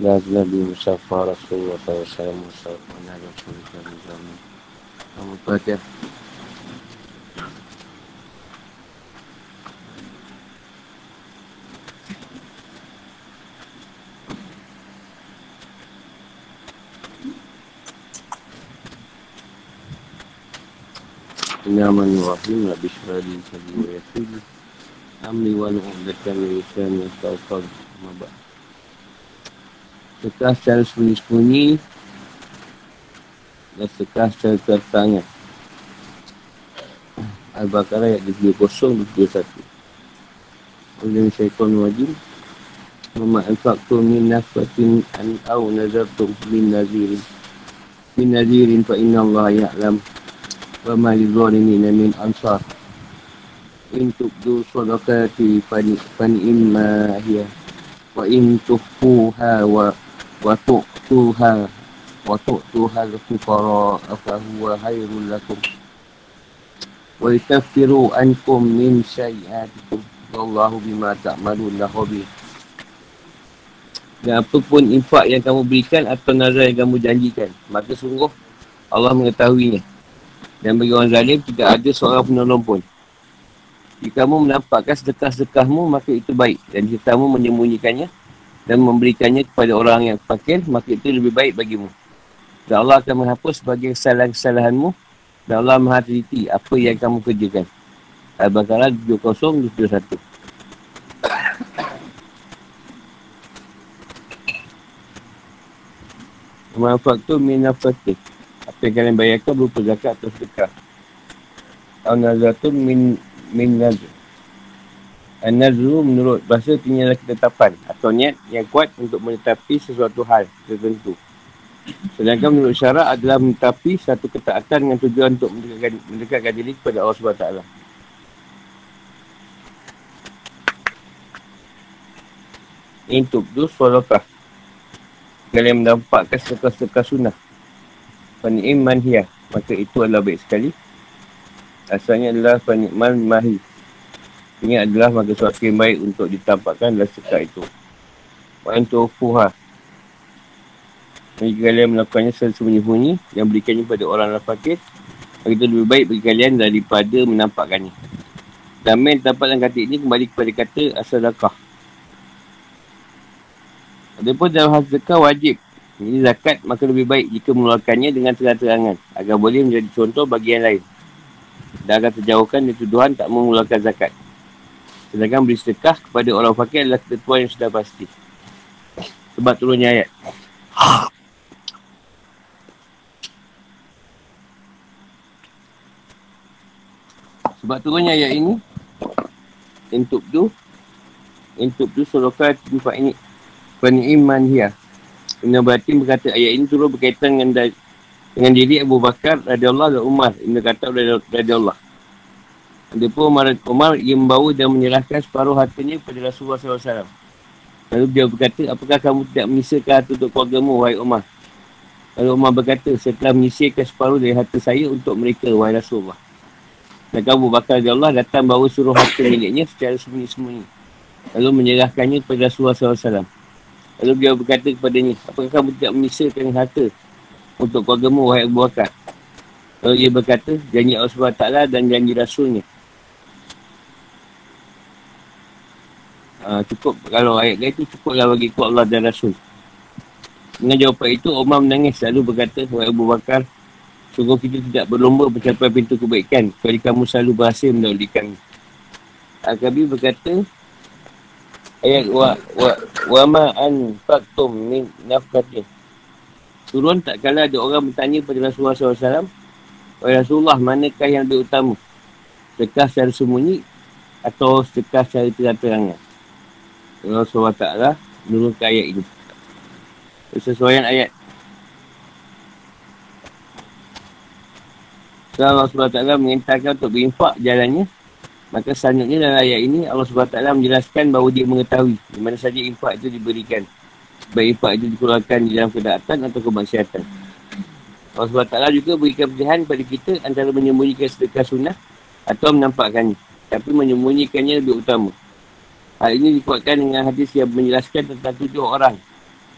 لأجنبي مشفى رسول الله صلى الله عليه وسلم مشفى رسول الله أبو بكر. نعم الرحيم بشرى لي من لساني بعد. sekah secara sembunyi-sembunyi dan sekah secara tertangan. Al-Baqarah ayat 70-71. Kemudian syaitan wajib. Mama infaktu min nafatin an aw nazartum min nazirin. Min nazirin fa inna Allah ya'lam. Wa ma li min ansar. In tubdu sadaqati fani imma hiya. Wa in puha wa Watuk tuhal Watuk tuhal Al-Fukara Afahu wa hayrul lakum. Wa itafiru ankum min syai'atikum Wallahu bima ta'malun lahubi Dan apapun infak yang kamu berikan Atau nazar yang kamu janjikan Maka sungguh Allah mengetahuinya. Dan bagi orang zalim Tidak ada seorang penolong pun. Jika kamu menampakkan sedekah-sedekahmu, maka itu baik. Dan jika kamu menyembunyikannya, dan memberikannya kepada orang yang fakir, maka itu lebih baik bagimu. Dan Allah akan menghapus sebagai kesalahan-kesalahanmu. Dan Allah teliti apa yang kamu kerjakan. Al-Baqarah 20-21. Manfaat minafatih. Apa yang kalian bayarkan berupa zakat atau sedekah. Al-Nazatun min, min nazr. Al-Nazru menurut bahasa tinggal ketetapan atau niat yang kuat untuk menetapi sesuatu hal tertentu. Sedangkan menurut syarat adalah menetapi satu ketaatan dengan tujuan untuk mendekatkan, mendekatkan diri kepada Allah SWT. Ini untuk dus walakah. Kalian mendapatkan sedekah-sedekah sunnah. Fani'im hiya Maka itu adalah baik sekali Asalnya adalah fani'man mahi Ini adalah maka suatu yang baik untuk ditampakkan dalam sekat itu. Wa antufuha Jika kalian melakukannya sembunyi-bunyi Yang berikannya pada orang yang fakir itu lebih baik bagi kalian daripada menampakkannya. Damai yang terdapat dalam kata ini kembali kepada kata asal dakah Adapun dalam hal zakah wajib. Ini zakat maka lebih baik jika mengeluarkannya dengan terang-terangan agar boleh menjadi contoh bagi yang lain. Dan agar terjauhkan dari tuduhan tak mengeluarkan zakat. Sedangkan beri sedekah kepada orang fakir adalah ketentuan yang sudah pasti. Sebab turunnya ayat. Sebab turunnya ayat ini untuk tu untuk tu surakat bifak ini Peni'iman hiya Ibn Batin berkata ayat ini turut berkaitan dengan dengan diri Abu Bakar radhiyallahu dan Umar Ibn kata radhiyallahu ada pun Umar, Umar ia membawa dan menyerahkan separuh hartanya kepada Rasulullah SAW. Lalu dia berkata, apakah kamu tidak menyisakan harta untuk keluargamu, wahai Umar? Lalu Umar berkata, setelah menyisirkan separuh dari harta saya untuk mereka, wahai Rasulullah. Dan Abu Bakar Allah datang bawa suruh harta miliknya secara sembunyi-sembunyi. Lalu menyerahkannya kepada Rasulullah SAW. Lalu dia berkata kepadanya, apakah kamu tidak menyisakan harta untuk keluargamu, wahai Abu Bakar? Lalu dia berkata, janji Allah SWT dan janji Rasulnya. Uh, cukup, kalau ayat dia itu cukuplah bagi ku Allah dan Rasul. Dengan jawapan itu, Umar menangis lalu berkata, wahai Abu Bakar, sungguh kita tidak berlomba mencapai pintu kebaikan, kecuali kamu selalu berhasil mendahulukan. Al-Kabi berkata, ayat wa wa wa ma an faktum min nafkatin turun tak kala ada orang bertanya kepada Rasulullah SAW Wahai Rasulullah, manakah yang lebih utama? Sedekah secara sembunyi atau sedekah secara terang-terangan? Rasulullah Ta'ala menurunkan ayat ini. Sesuaian ayat. Setelah Rasulullah Ta'ala mengintarkan untuk berinfak jalannya, Maka selanjutnya dalam ayat ini Allah SWT menjelaskan bahawa dia mengetahui di mana saja infak itu diberikan. Baik infak itu dikeluarkan di dalam kedaatan atau kemaksiatan. Allah SWT juga berikan pilihan kepada kita antara menyembunyikan sedekah sunnah atau menampakkannya. Tapi menyembunyikannya lebih utama. Hal ini dikuatkan dengan hadis yang menjelaskan tentang tujuh orang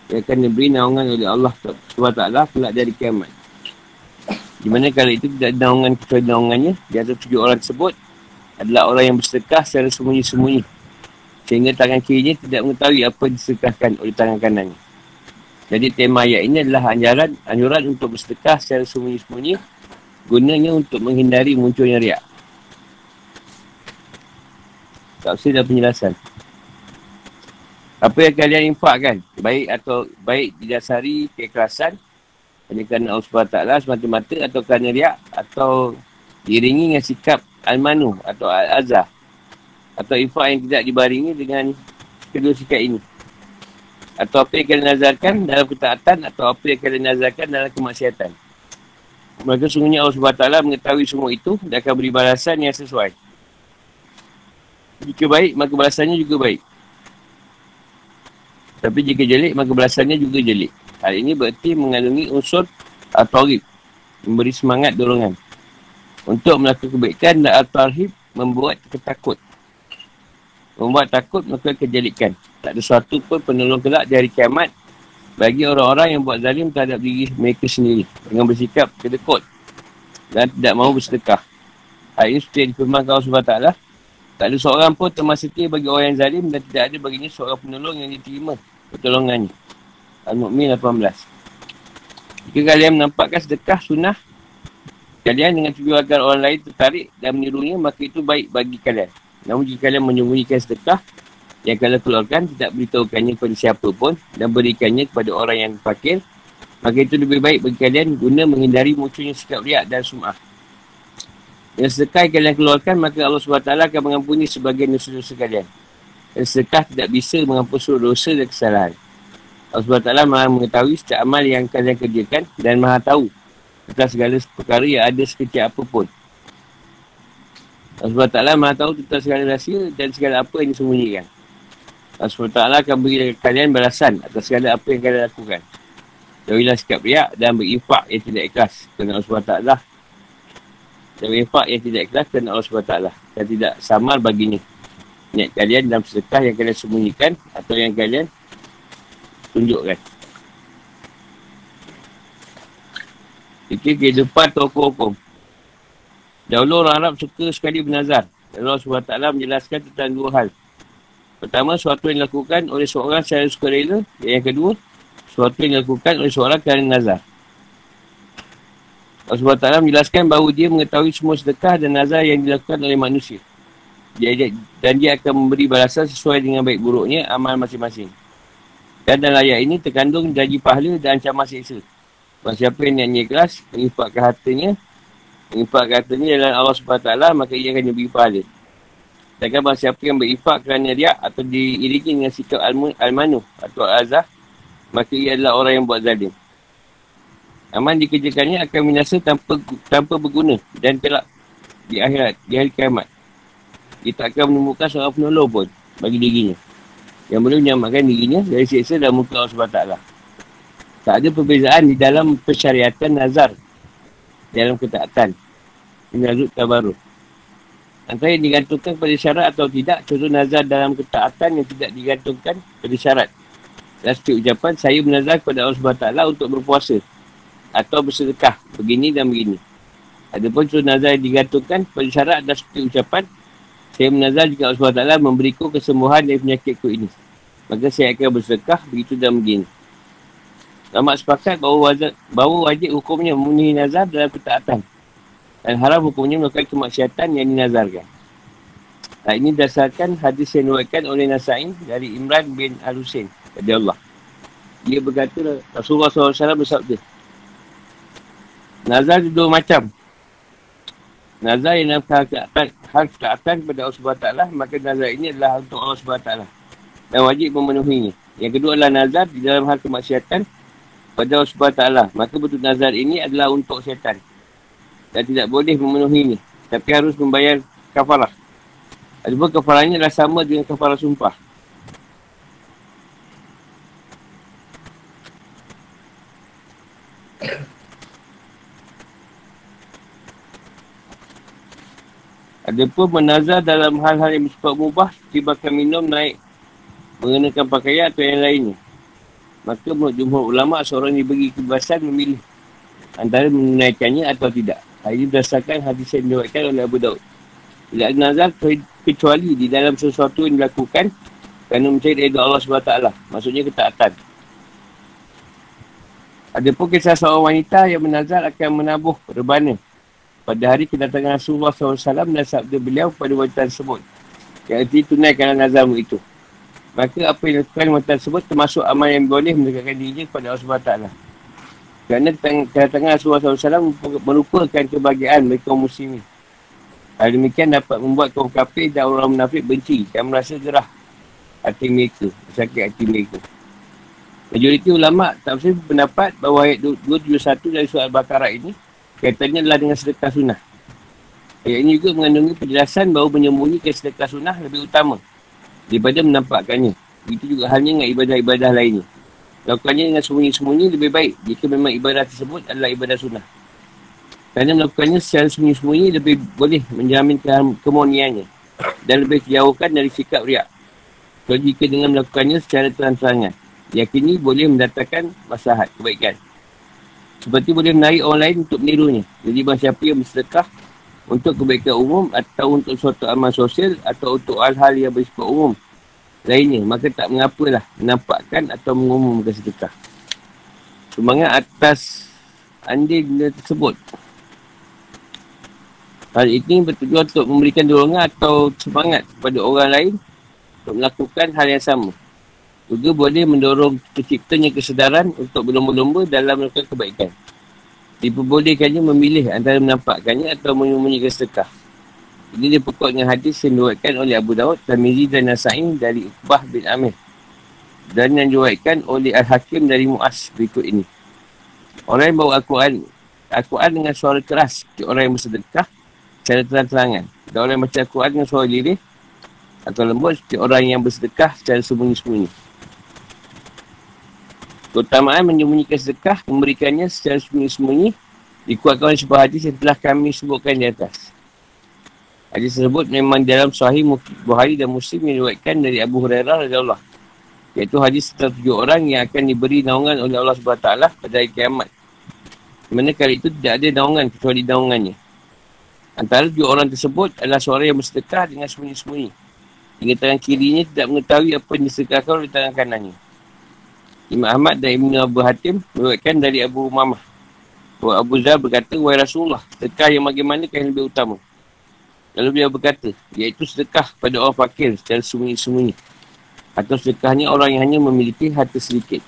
Dia akan diberi naungan oleh Allah SWT kelak dari kiamat. Di mana kali itu tidak naungan kecuali naungannya. Di atas tujuh orang tersebut adalah orang yang bersedekah secara sembunyi-sembunyi. Sehingga tangan kirinya tidak mengetahui apa yang disedekahkan oleh tangan kanannya. Jadi tema ayat ini adalah anjuran, anjuran untuk bersedekah secara sembunyi-sembunyi. Gunanya untuk menghindari munculnya riak. Tak usah penjelasan. Apa yang kalian infakkan, baik atau baik didasari keikhlasan, hanya kerana Allah SWT semata-mata atau kerana riak, atau diringi dengan sikap al-manu atau al-azah, atau infak yang tidak dibaringi dengan kedua sikap ini. Atau apa yang kalian nazarkan dalam ketaatan, atau apa yang kalian nazarkan dalam kemaksiatan. Maka sungguhnya Allah SWT mengetahui semua itu dan akan beri balasan yang sesuai. Jika baik, maka balasannya juga baik. Tapi jika jelik, maka belasannya juga jelik. Hal ini berarti mengandungi unsur al-tarib. Memberi semangat dorongan. Untuk melakukan kebaikan dan al-tarib membuat ketakut. Membuat takut maka kejelikan. Tak ada sesuatu pun penolong kelak dari kiamat bagi orang-orang yang buat zalim terhadap diri mereka sendiri. Dengan bersikap kedekut. Dan tidak mahu bersedekah. Hal ini seperti yang difirmankan Allah SWT. Tak ada seorang pun termasuk bagi orang yang zalim dan tidak ada baginya seorang penolong yang diterima pertolongannya. Al-Mu'min 18. Jika kalian menampakkan sedekah sunnah, kalian dengan tujuan agar orang lain tertarik dan menirunya, maka itu baik bagi kalian. Namun jika kalian menyembunyikan sedekah, yang kalian keluarkan tidak beritahukannya kepada siapa pun dan berikannya kepada orang yang fakir, maka itu lebih baik bagi kalian guna menghindari munculnya sikap riak dan sum'ah. Yang sedekah yang kalian keluarkan, maka Allah SWT akan mengampuni sebagian dosa-dosa kalian. Dan sedekah tidak bisa menghapus dosa dan kesalahan. Allah SWT maha mengetahui setiap amal yang kalian kerjakan dan maha tahu tentang segala perkara yang ada sekecil apapun. Allah SWT maha tahu tentang segala rahsia dan segala apa yang disembunyikan. Allah SWT akan beri kalian balasan atas segala apa yang kalian lakukan. Jauhilah sikap riak dan berinfak yang tidak ikhlas. Kerana Allah SWT dan berinfak yang tidak ikhlas kerana Allah SWT dan tidak samar baginya niat kalian dalam sedekah yang kalian sembunyikan atau yang kalian tunjukkan. Fikir kehidupan tokoh hukum. Dahulu orang Arab suka sekali bernazar. Allah SWT menjelaskan tentang dua hal. Pertama, sesuatu yang dilakukan oleh seorang secara sukarela. Yang kedua, sesuatu yang dilakukan oleh seorang kerana nazar. Allah SWT menjelaskan bahawa dia mengetahui semua sedekah dan nazar yang dilakukan oleh manusia dia, dia, dan dia akan memberi balasan sesuai dengan baik buruknya amal masing-masing. Dan dalam ayat ini terkandung janji pahala dan ancaman siksa. Bahawa siapa yang niatnya ikhlas, mengimpakkan hartanya, mengimpakkan hartanya dalam Allah SWT, maka ia akan diberi pahala. Sedangkan bahawa siapa yang berimpak kerana riak atau diiringi dengan sikap al-manu atau azah, maka ia adalah orang yang buat zalim. Aman dikerjakannya akan binasa tanpa tanpa berguna dan telak di akhirat, di hari kiamat dia tak akan menemukan seorang penolong pun bagi dirinya. Yang boleh menyelamatkan dirinya dari seksa dan muka Allah SWT. Tak ada perbezaan di dalam persyariatan nazar. Dalam ketaatan. Nazar tabaruh. Antara yang digantungkan pada syarat atau tidak, contoh nazar dalam ketaatan yang tidak digantungkan pada syarat. Dan setiap ucapan, saya menazar kepada Allah SWT untuk berpuasa. Atau bersedekah. Begini dan begini. Ada pun contoh nazar yang digantungkan pada syarat dan setiap ucapan, saya menazar jika Allah SWT memberiku kesembuhan dari penyakitku ini. Maka saya akan bersedekah begitu dan begini. Lama sepakat bahawa wajib, bahawa wajib hukumnya memenuhi nazar dalam ketaatan. Dan haram hukumnya melakukan kemaksiatan yang dinazarkan. Hal ini dasarkan hadis yang diwakilkan oleh Nasa'in dari Imran bin Al-Husin. Kata Allah. Dia berkata, Rasulullah SAW bersabda. Nazar itu dua macam. Nazar yang dalam ketaatan, hal ketaatan kepada Allah SWT, maka nazar ini adalah untuk Allah SWT. Dan wajib memenuhinya. Yang kedua adalah nazar di dalam hal kemaksiatan pada Allah SWT. Maka bentuk nazar ini adalah untuk syaitan. Dan tidak boleh memenuhinya. Tapi harus membayar kafarah. Adapun kafarahnya adalah sama dengan kafarah sumpah. Ada pun menazar dalam hal-hal yang bersifat mubah, seperti bakal minum naik mengenakan pakaian atau yang lainnya. maka menurut jumhur ulama seorang diberi kebebasan memilih antara menunaikannya atau tidak. Hal ini berdasarkan hadis yang diwakilkan oleh Abu Daud. Bila nazar kecuali di dalam sesuatu yang dilakukan kerana mencari dari Allah SWT. Maksudnya ketaatan. Ada pun kisah seorang wanita yang menazar akan menabuh rebana pada hari kedatangan Rasulullah SAW dan sabda beliau kepada wanita tersebut. Yang arti tunaikan nazarmu itu. Maka apa yang dilakukan wanita tersebut termasuk amal yang boleh mendekatkan dirinya kepada Allah SWT. Kerana kedatangan Rasulullah SAW merupakan kebahagiaan bagi kaum muslimin. Hal demikian dapat membuat kaum kafir dan orang munafik benci dan merasa gerah hati mereka, sakit hati mereka. Majoriti ulama tak mesti pendapat bahawa ayat 271 dari surah Al-Baqarah ini kaitannya adalah dengan sedekah sunnah. Ayat ini juga mengandungi penjelasan bahawa menyembunyikan sedekah sunnah lebih utama daripada menampakkannya. Itu juga halnya dengan ibadah-ibadah lainnya. Lakukannya dengan sembunyi-sembunyi lebih baik jika memang ibadah tersebut adalah ibadah sunnah. Kerana melakukannya secara sembunyi-sembunyi lebih boleh menjamin kemurniannya dan lebih dijauhkan dari sikap riak. So, jika dengan melakukannya secara terang-terangan. Yakini boleh mendatangkan masalah kebaikan. Seperti boleh menarik orang lain untuk menirunya. Jadi bahawa siapa yang bersedekah untuk kebaikan umum atau untuk suatu amal sosial atau untuk hal-hal yang bersifat umum lainnya. Maka tak mengapalah menampakkan atau mengumumkan sedekah. Semangat atas andil tersebut. Hal ini bertujuan untuk memberikan dorongan atau semangat kepada orang lain untuk melakukan hal yang sama juga boleh mendorong terciptanya kesedaran untuk berlomba-lomba dalam melakukan kebaikan. Diperbolehkannya memilih antara menampakkannya atau menyembunyikan sedekah. Ini dipekut dengan hadis yang diwakilkan oleh Abu Dawud, Tamizi dan Nasa'in dari Uqbah bin Amir. Dan yang diwakilkan oleh Al-Hakim dari Mu'az berikut ini. Orang yang bawa Al-Quran, Al-Quran dengan suara keras, orang yang bersedekah, secara terang-terangan. Dan orang yang baca Al-Quran dengan suara lirih, atau lembut, seperti orang yang bersedekah secara sembunyi-sembunyi. Keutamaan menyembunyikan sedekah, memberikannya secara sembunyi-sembunyi, dikuatkan oleh sebuah hadis yang telah kami sebutkan di atas. Hadis tersebut memang dalam sahih Bukhari dan Muslim yang diwakilkan dari Abu Hurairah Allah. Iaitu hadis tentang tujuh orang yang akan diberi naungan oleh Allah SWT pada hari kiamat. Mana kali itu tidak ada naungan kecuali naungannya. Antara tujuh orang tersebut adalah seorang yang bersedekah dengan sembunyi-sembunyi. Hingga tangan kirinya tidak mengetahui apa yang disedekahkan oleh tangan kanannya. Imam Ahmad dan Ibn Abu Hatim berkatakan dari Abu Umamah. Bahawa Abu Zah berkata, Wahai Rasulullah, sedekah yang bagaimana yang lebih utama? Lalu beliau berkata, iaitu sedekah pada orang fakir secara sembunyi-sembunyi. Atau sedekahnya orang yang hanya memiliki harta sedikit.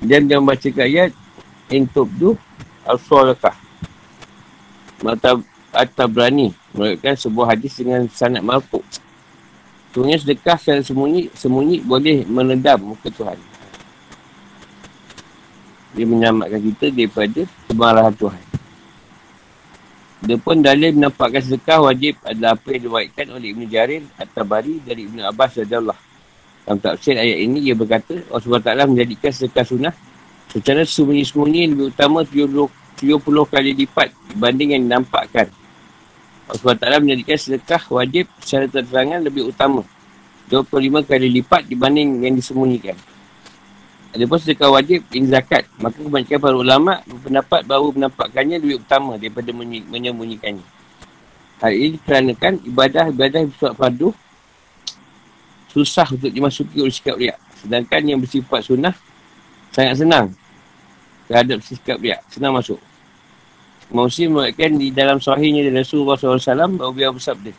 Dan dia membaca ayat, In tubdu al-sualakah. Mata At-Tabrani Mereka sebuah hadis dengan sanat malpuk Sebenarnya sedekah secara sembunyi, sembunyi boleh menedam muka Tuhan. Dia menyelamatkan kita daripada kemarahan Tuhan. Dia pun dalil menampakkan sedekah wajib adalah apa yang diwakilkan oleh Ibn Jarir atau Bari dari Ibn Abbas radhiyallahu Dalam tafsir ayat ini, ia berkata, Allah SWT menjadikan sedekah sunnah secara sembunyi-sembunyi lebih utama 70, 70 kali lipat dibanding yang dinampakkan Allah SWT menjadikan sedekah wajib secara terterangan lebih utama. 25 kali lipat dibanding yang disembunyikan. Ada pun sedekah wajib ini zakat. Maka kebanyakan para ulama berpendapat bahawa menampakkannya lebih utama daripada menyembunyikannya. Hal ini kerana kan ibadah-ibadah bersifat fardu susah untuk dimasuki oleh sikap riak. Sedangkan yang bersifat sunnah sangat senang terhadap sikap riak. Senang masuk. Muslim mengatakan di dalam sahihnya dari Rasulullah SAW bahawa beliau bersabda.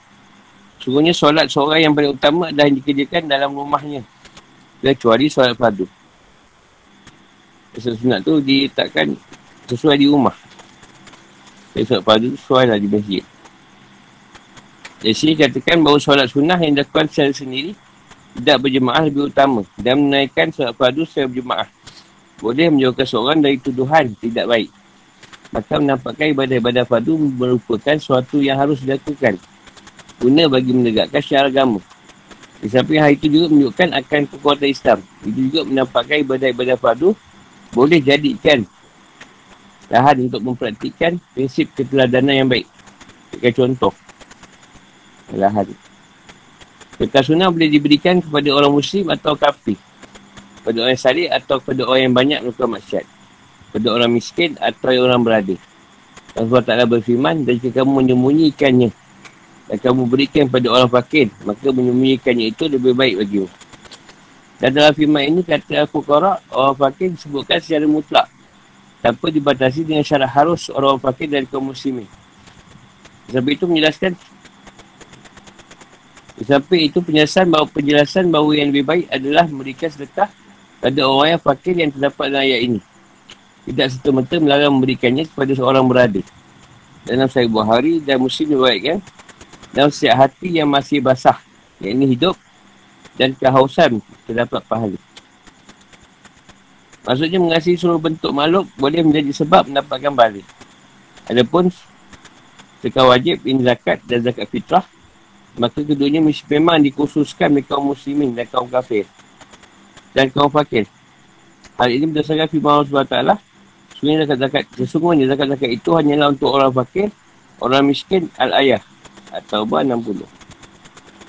Sungguhnya solat seorang yang paling utama adalah yang dikerjakan dalam rumahnya. Kecuali solat fardu. Solat sunat tu diletakkan sesuai di rumah. Jadi solat fardu sesuai lah di masjid. Jadi sini katakan bahawa solat sunnah yang dilakukan secara sendiri tidak berjemaah lebih utama dan menaikkan solat fardu secara berjemaah. Boleh menjauhkan seorang dari tuduhan tidak baik. Maka menampakkan ibadah-ibadah fardu merupakan sesuatu yang harus dilakukan. Guna bagi menegakkan syiar agama. Di samping hal itu juga menunjukkan akan kekuatan Islam. Itu juga menampakkan ibadah-ibadah fardu boleh jadikan lahan untuk mempraktikkan prinsip keteladanan yang baik. Sebagai contoh. Lahan. Kekal sunnah boleh diberikan kepada orang muslim atau kafir. pada orang salih atau pada orang yang banyak melakukan maksiat. Pada orang miskin atau orang berada. Allah Ta'ala berfirman, dan jika kamu menyembunyikannya dan kamu berikan pada orang fakir, maka menyembunyikannya itu lebih baik bagimu. Dan dalam firman ini kata aku korak, orang fakir disebutkan secara mutlak. Tanpa dibatasi dengan syarat harus orang fakir dari kaum muslimin. Sebab itu menjelaskan Sampai itu penjelasan bahawa penjelasan bahawa yang lebih baik adalah memberikan sedekah pada orang yang fakir yang terdapat dalam ayat ini. Tidak serta-merta melarang memberikannya kepada seorang berada. Dalam Sahih Buhari dan Muslim kan? dalam setiap hati yang masih basah, yang ini hidup dan kehausan terdapat pahala. Maksudnya mengasihi seluruh bentuk makhluk boleh menjadi sebab mendapatkan balik. Adapun sekarang wajib ini zakat dan zakat fitrah maka keduanya memang dikhususkan oleh kaum muslimin dan kaum kafir dan kaum fakir. Hal ini berdasarkan firman Allah SWT sesungguhnya zakat, zakat, sesungguhnya zakat-zakat itu hanyalah untuk orang fakir, orang miskin, al-ayah atau bah 60.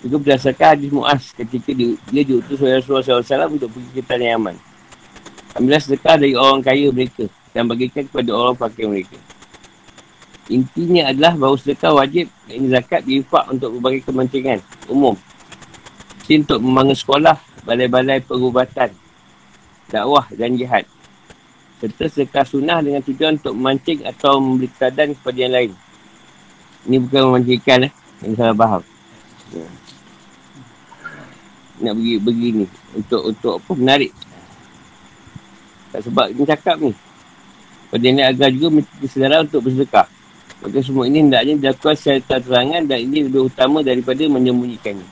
Itu berdasarkan hadis Mu'az ketika dia, dia diutus oleh Rasulullah SAW untuk pergi ke Tanah Yaman. Ambillah sedekah dari orang kaya mereka dan bagikan kepada orang fakir mereka. Intinya adalah bahawa sedekah wajib ini zakat diifak untuk berbagai kepentingan umum. Ini untuk membangun sekolah, balai-balai perubatan, dakwah dan jihad. Serta sedekah sunnah dengan tujuan untuk memancing atau memberi keadaan kepada yang lain. Ini bukan memancingkan eh. Ini salah faham. Ya. Nak pergi begini. Untuk untuk apa? Menarik. Tak sebab ini cakap ni. Pada ini agar juga mesti sedara untuk bersedekah. Maka semua ini hendaknya dilakukan secara terangan dan ini lebih utama daripada menyembunyikannya.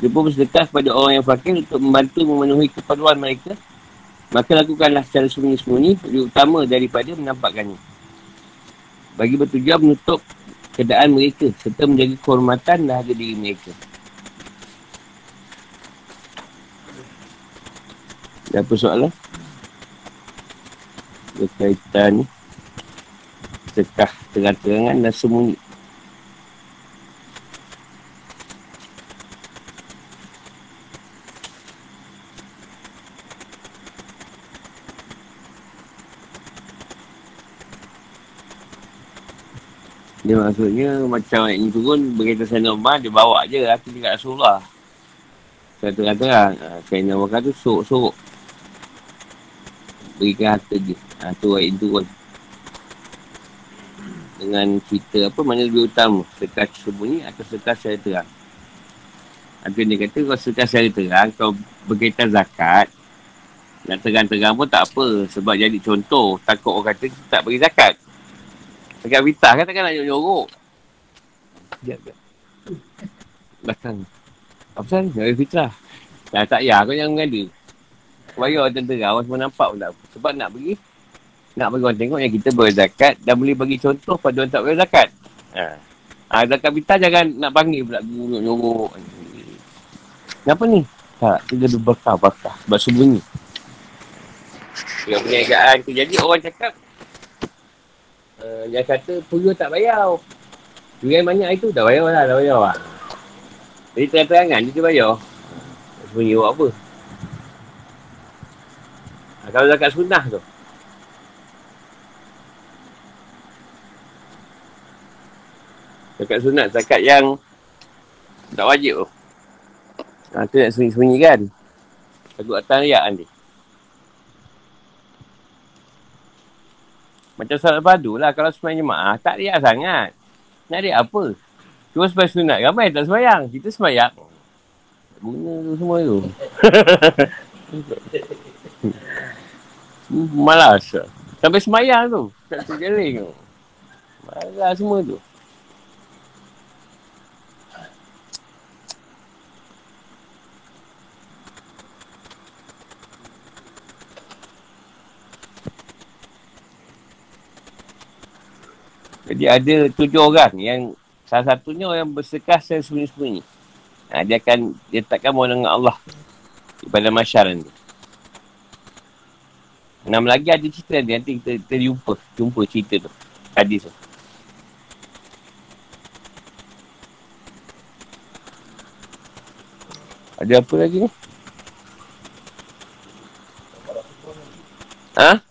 Dia pun bersedekah kepada orang yang fakir untuk membantu memenuhi keperluan mereka. Maka lakukanlah secara sembunyi-sembunyi lebih utama daripada menampakkannya. Bagi bertujuan menutup keadaan mereka serta menjaga kehormatan dan harga diri mereka. Ada apa soalan? Berkaitan ni sedekah terang-terangan dan sembunyi. Dia maksudnya macam ayat ini turun berkaitan saya normal dia bawa je hati dekat Rasulullah. Saya terang-terang. Saya nak makan tu sorok-sorok. Berikan harta je. Ha, tu ayat ini turun dengan cerita apa mana lebih utama sedekah sembunyi atau sedekah secara terang Nanti dia kata kalau sedekah secara terang kau berkaitan zakat nak terang-terang pun tak apa sebab jadi contoh takut orang kata tak bagi zakat zakat vitah kan takkan nak nyorok sekejap sekejap belakang apa sah ni zakat fitrah tak tak ya kau jangan mengada bayar tentera orang semua nampak pun tak sebab nak bagi nak bagi orang tengok yang kita berzakat dan boleh bagi contoh pada orang tak berzakat. Ha. Ha, zakat kita jangan nak panggil pula nyuruh. Kenapa ni? Tak, dia ada bakar-bakar sebab sembunyi. Dia perniagaan tu. Jadi orang cakap, uh, dia kata, puyuh tak bayar. Puyuh banyak itu, dah bayar lah, dah bayar lah. Jadi terang-terangan dia, bayar. Sembunyi buat apa? Ha, kalau zakat sunnah tu, Zakat sunat, zakat yang tak wajib tu. Ha, tu nak sembunyi-sembunyi kan. Lagu atas riak nanti. Macam salat padu lah. Kalau semayang jemaah, tak riak sangat. Nak riak apa? Cuma sebayang sunat. Ramai tak semayang. Kita semayang. Guna tu semua tu. Malas. Sampai semayang tu. Tak terjeling tu. Malas semua tu. Jadi ada tujuh orang yang salah satunya orang bersekah secara sembunyi-sembunyi. Ha, dia akan, dia takkan mahu dengan Allah pada masyarakat ni. Enam lagi ada cerita nanti, nanti kita, kita jumpa, jumpa cerita tu. Hadis tu. Ada apa lagi ni? Ha?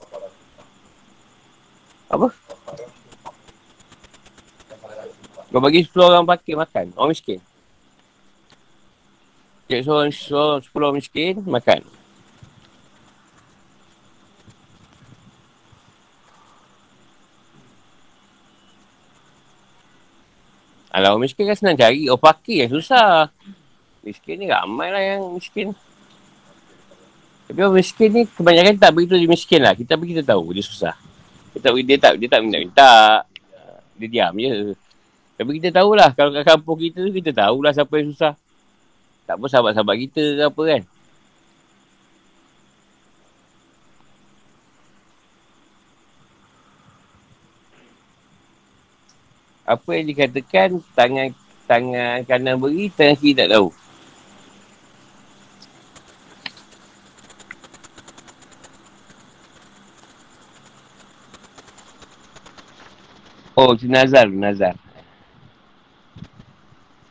Kau bagi 10 orang pakai makan. Orang miskin. Suruh, suruh 10 orang miskin, makan. Kalau orang miskin kan senang cari. Orang pakai yang susah. Miskin ni ramai lah yang miskin. Tapi orang miskin ni kebanyakan tak begitu dia miskin lah. Kita kita tahu dia susah. Kita bagi dia tak dia tak minta-minta. Dia diam je. Tapi kita tahulah kalau kat kampung kita tu kita tahulah siapa yang susah. Tak apa sahabat-sahabat kita ke apa kan. Apa yang dikatakan tangan tangan kanan beri, tangan kiri tak tahu. Oh, itu nazar, nazar.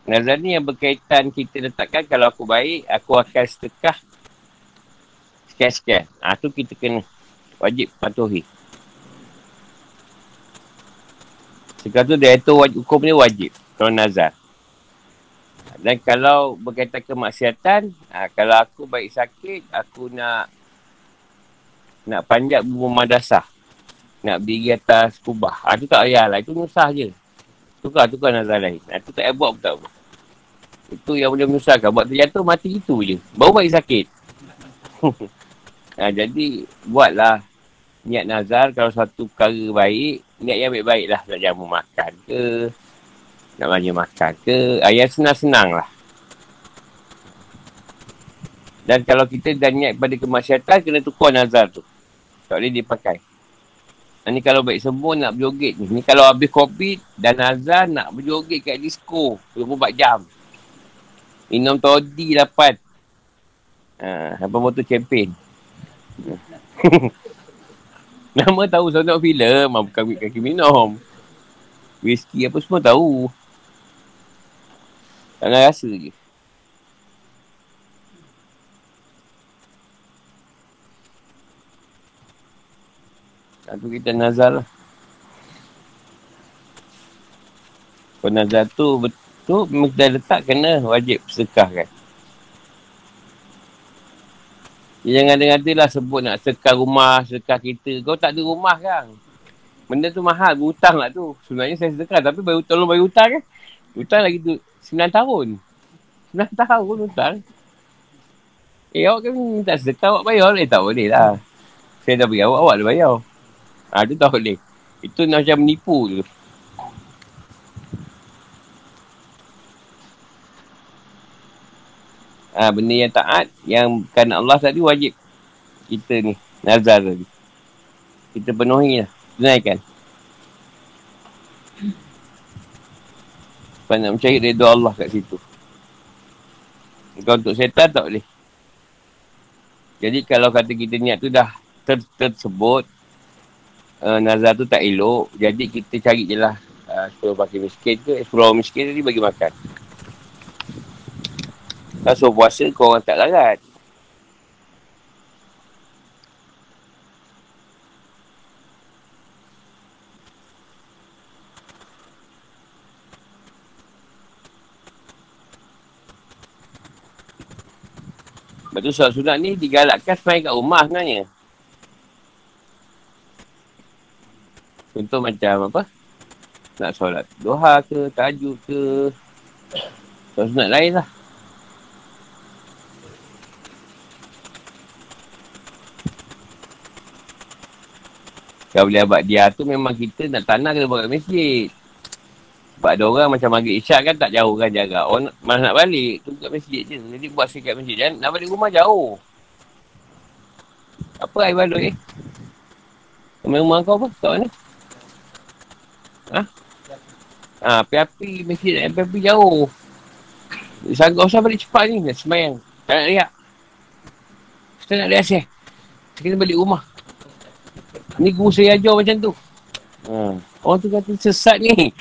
Nazar ni yang berkaitan kita letakkan kalau aku baik, aku akan sedekah sekian-sekian. Ha, tu kita kena wajib patuhi. Sekarang tu dia itu wajib, hukum ni wajib. Kalau nazar. Dan kalau berkaitan kemaksiatan, ha, kalau aku baik sakit, aku nak nak panjat bumbu madrasah nak berdiri atas kubah. Ha, tu tak payah lah. Itu nusah je. Tukar, tukar nazar lain. Ha, tu tak payah buat pun tak apa. Itu yang boleh menyusahkan. Buat terjatuh, mati itu je. Baru baik sakit. ha, jadi, buatlah niat nazar kalau satu perkara baik, niat yang baik-baik lah. Nak jamu makan ke, nak belanja makan ke. Ha, yang senang-senang lah. Dan kalau kita dah niat pada kemasyarakat, kena tukar nazar tu. Tak boleh dipakai. Ni kalau baik sembuh nak berjoget ni. Ni kalau habis COVID dan azan nak berjoget kat disco. 24 jam. Minum todi dapat. Ha, apa motor champion. Nama tahu nak filem. Bukan kaki minum. Whisky apa semua tahu. Jangan rasa je. Itu kita nazar lah. Kalau nazar tu betul, memang kita letak kena wajib sedekah kan. Jangan ada lah sebut nak sedekah rumah, sedekah kita. Kau tak ada rumah kan. Benda tu mahal, berhutang lah tu. Sebenarnya saya sedekah tapi baru tolong bayar hutang kan. Hutang lagi tu 9 tahun. 9 tahun hutang. Eh awak kan minta sedekah awak bayar. Eh tak boleh lah. Saya dah bayar awak, awak dah bayar. Ha, tu tak boleh. Itu macam menipu tu. Ha, benda yang taat, yang kerana Allah tadi wajib kita ni, nazar tadi. Kita penuhi lah, tunaikan. Sebab nak mencari redha Allah kat situ. Kalau untuk setan tak boleh. Jadi kalau kata kita niat tu dah ter- tersebut, uh, nazar tu tak elok. Jadi kita cari je lah. Uh, suruh pakai miskin ke, suruh miskin tadi bagi makan. Kalau suruh puasa, kau orang tak larat. Betul soal sunat ni digalakkan semain kat rumah sebenarnya. Contoh macam apa? Nak solat doha ke, tajud ke. Solat sunat lain lah. Kalau boleh abad dia tu memang kita nak tanah kena buat masjid. Sebab ada orang macam maghrib isyak kan tak jauh kan jaga. Orang mana nak balik, tu kat masjid je. Jadi buat sikit masjid. Jangan nak balik rumah jauh. Apa air balut eh? Rumah kau apa? Kat mana? Ha? Ha, api-api masjid dan api-api jauh. Sanggup usah balik cepat ni. Nak semayang. Tak nak lihat. Kita nak lihat siap. Kita balik rumah. Ni guru saya ajar macam tu. Ha. Orang tu kata sesat ni.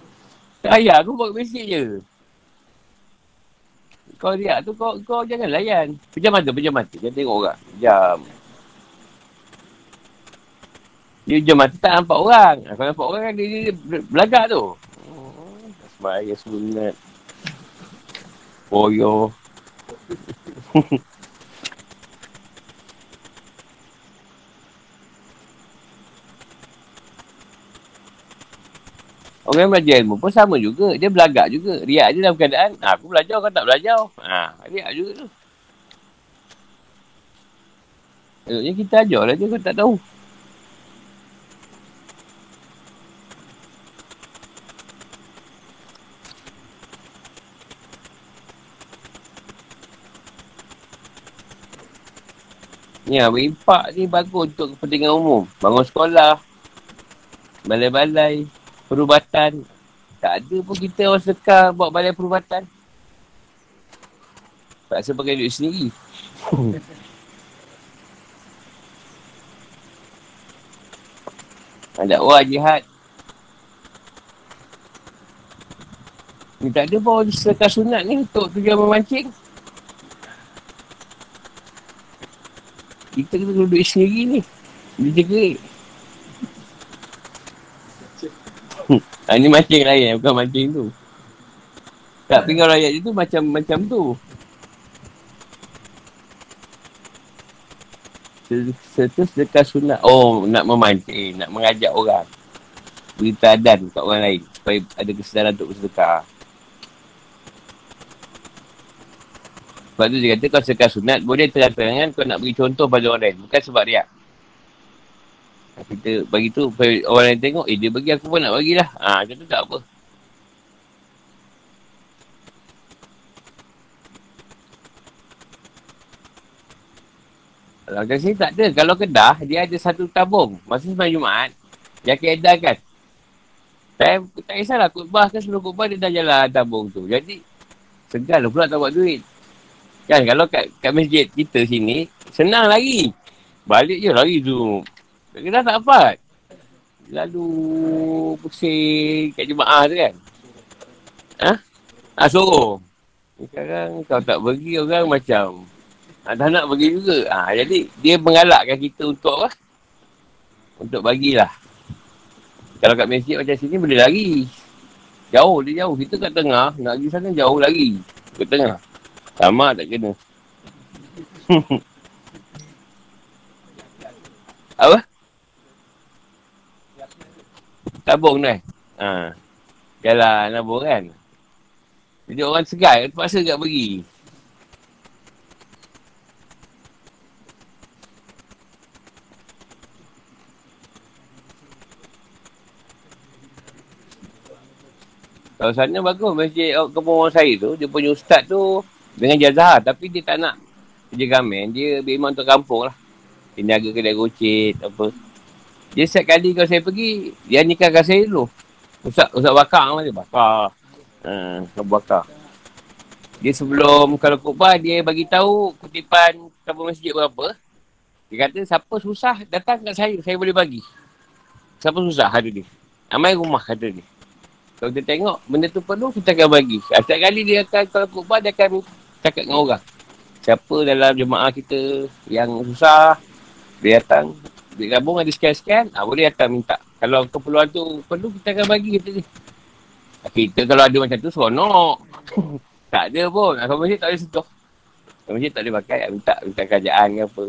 tak payah. Aku buat masjid je. Kau lihat tu kau, kau jangan layan. Pejam mata, pejam mata. Jangan tengok orang. Pejam. Dia jam mata tak nampak orang. Kalau nampak orang kan dia, dia belagak tu. Oh, Semaya sunat. Poyo. Orang yang belajar ilmu pun sama juga. Dia belagak juga. Riak je dalam keadaan. Ha, aku belajar, kau tak belajar. Ha, riak juga tu. Maksudnya kita ajar lah je, kau tak tahu. Ya, berimpak ni bagus untuk kepentingan umum. Bangun sekolah, balai-balai, perubatan. Tak ada pun kita orang sedekah buat balai perubatan. Tak rasa pakai duit sendiri. ada orang jihad. Ni tak ada pun sedekah sunat ni untuk tujuan memancing. Kita kena duit sendiri ni. Dia jaga. Ha, ni mancing lain, bukan mancing tu. Tak pinggan rakyat tu macam macam tu. Setus dekat sunat. Oh, nak memancing, nak mengajak orang. Beri tadan kat orang lain. Supaya ada kesedaran untuk bersedekah. Sebab tu dia kata kau sedekah sunat, boleh terang-terangan kau nak beri contoh pada orang lain. Bukan sebab riak. Kita bagi tu orang lain tengok, eh dia bagi aku pun nak bagilah. Ha, macam tu tak apa. Kalau kat sini tak ada. Kalau kedah, dia ada satu tabung. Masa sembilan Jumaat, dia akan edarkan. Tak, tak kisahlah, khutbah kan sebelum khutbah dia dah jalan tabung tu. Jadi, segan lah pula tak buat duit. Kan, kalau kat, kat masjid kita sini, senang lagi. Balik je lari tu. Kita tak dapat. Lalu pusing kat jemaah tu kan. Ha? Ha, suruh. Sekarang kau tak pergi orang macam ha, tak nak pergi juga. Ha, jadi dia mengalakkan kita untuk apa? Untuk bagilah. Kalau kat masjid macam sini boleh lari. Jauh dia jauh. Kita kat tengah nak pergi sana jauh lagi. Ke tengah. Sama tak kena. apa? Tabung tu eh. Ha. Jalan nabung kan. Jadi orang segar, terpaksa tak pergi. Kalau sana bagus masjid kampung orang saya tu, dia punya ustaz tu dengan jazah tapi dia tak nak kerja gamen, dia memang untuk kampung lah. Dia jaga kedai gocet, apa. Dia setiap kali kalau saya pergi, dia nikahkan saya dulu. Ustaz, Ustaz bakar nama dia. Bakar. Ha, bakar. Dia sebelum kalau kubah, dia bagi tahu kutipan kabar masjid berapa. Dia kata, siapa susah datang kat saya, saya boleh bagi. Siapa susah ada dia. Amai rumah kata dia. Kalau kita tengok benda tu perlu, kita akan bagi. Setiap kali dia akan, kalau kubah, dia akan cakap dengan orang. Siapa dalam jemaah kita yang susah, dia datang, duit gabung ada sekian-sekian, ah, boleh datang minta. Kalau keperluan tu perlu, kita akan bagi kita ni. Kita kalau ada macam tu, seronok. tak ada pun. Kalau masjid tak boleh sentuh. Kalau masjid tak boleh pakai, minta, minta kerajaan ke apa.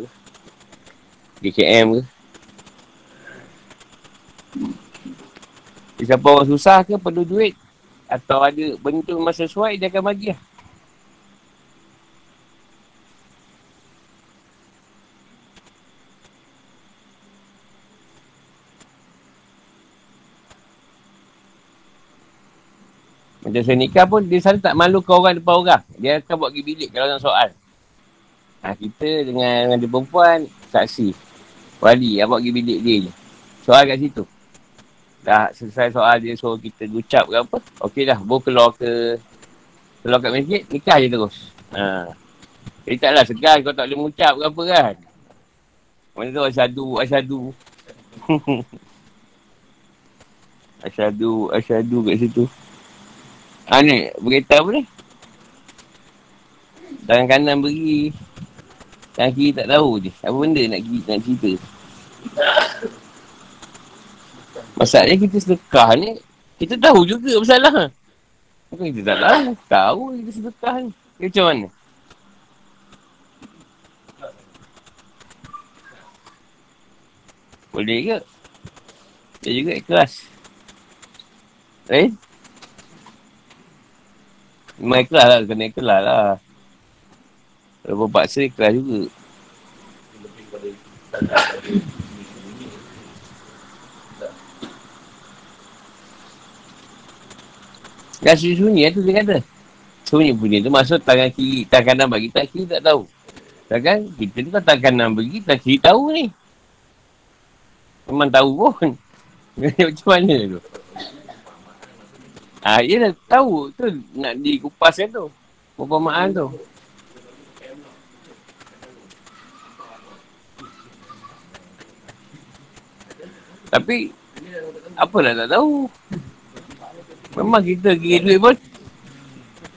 DKM ke. Siapa orang susah ke, perlu duit. Atau ada benda tu memang sesuai, dia akan bagi lah. Macam saya nikah pun, dia selalu tak malu ke orang depan orang. Dia akan buat pergi bilik kalau nak soal. Ha, kita dengan, dengan dia perempuan, saksi. Wali, buat pergi bilik dia je. Soal kat situ. Dah selesai soal dia suruh kita ucap ke apa. Okey dah, boleh keluar ke keluar kat masjid, nikah je terus. Ha. Jadi taklah segar kau tak boleh mengucap ke apa kan. Mana tu asyadu, asyadu. asyadu, asyadu kat situ. Ha ni, berita apa ni? Tangan kanan beri. Tangan kiri tak tahu je. Apa benda nak, nak cerita? Masalahnya kita sedekah ni, kita tahu juga masalah. Bukan kita tak tahu. Tahu kita sedekah ni. Dia macam mana? Boleh ke? Dia juga ikhlas. Eh? Memang ikhlas lah. Kena ikhlas lah. Kalau berpaksa ikhlas juga. Dah sunyi-sunyi tu dia kata. Sunyi punya tu maksud tangan kiri, tangan kanan bagi, tangan kiri tak tahu. Takkan kita tu kan tangan kanan bagi, tangan kiri tahu ni. Memang tahu pun. Macam mana tu? Ah, ya dah tahu tu nak dikupas kan tu. Perumpamaan tu. Tapi apa lah tak tahu. Memang kita kira duit pun.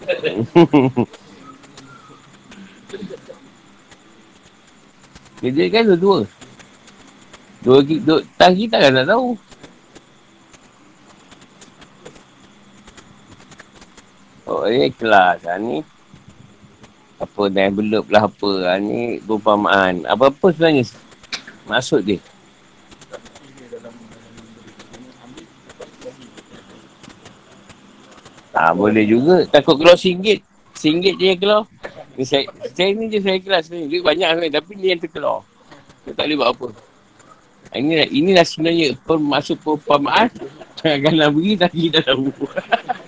Kerja kan dua-dua. Dua, dua, tak kita kan tak tahu. Oh, ini kelas. Ha, ni apa belum lah apa. Ha, ni perumpamaan. Apa-apa sebenarnya maksud dia. Ah ha, boleh juga. Takut keluar singgit. Singgit je yang keluar. Ni saya, saya ni je saya kelas ni. Duit banyak kan. Tapi ni yang terkeluar. Saya tak boleh buat apa. Ah, ini inilah sebenarnya masuk perumpamaan. Jangan beri tak kita tahu.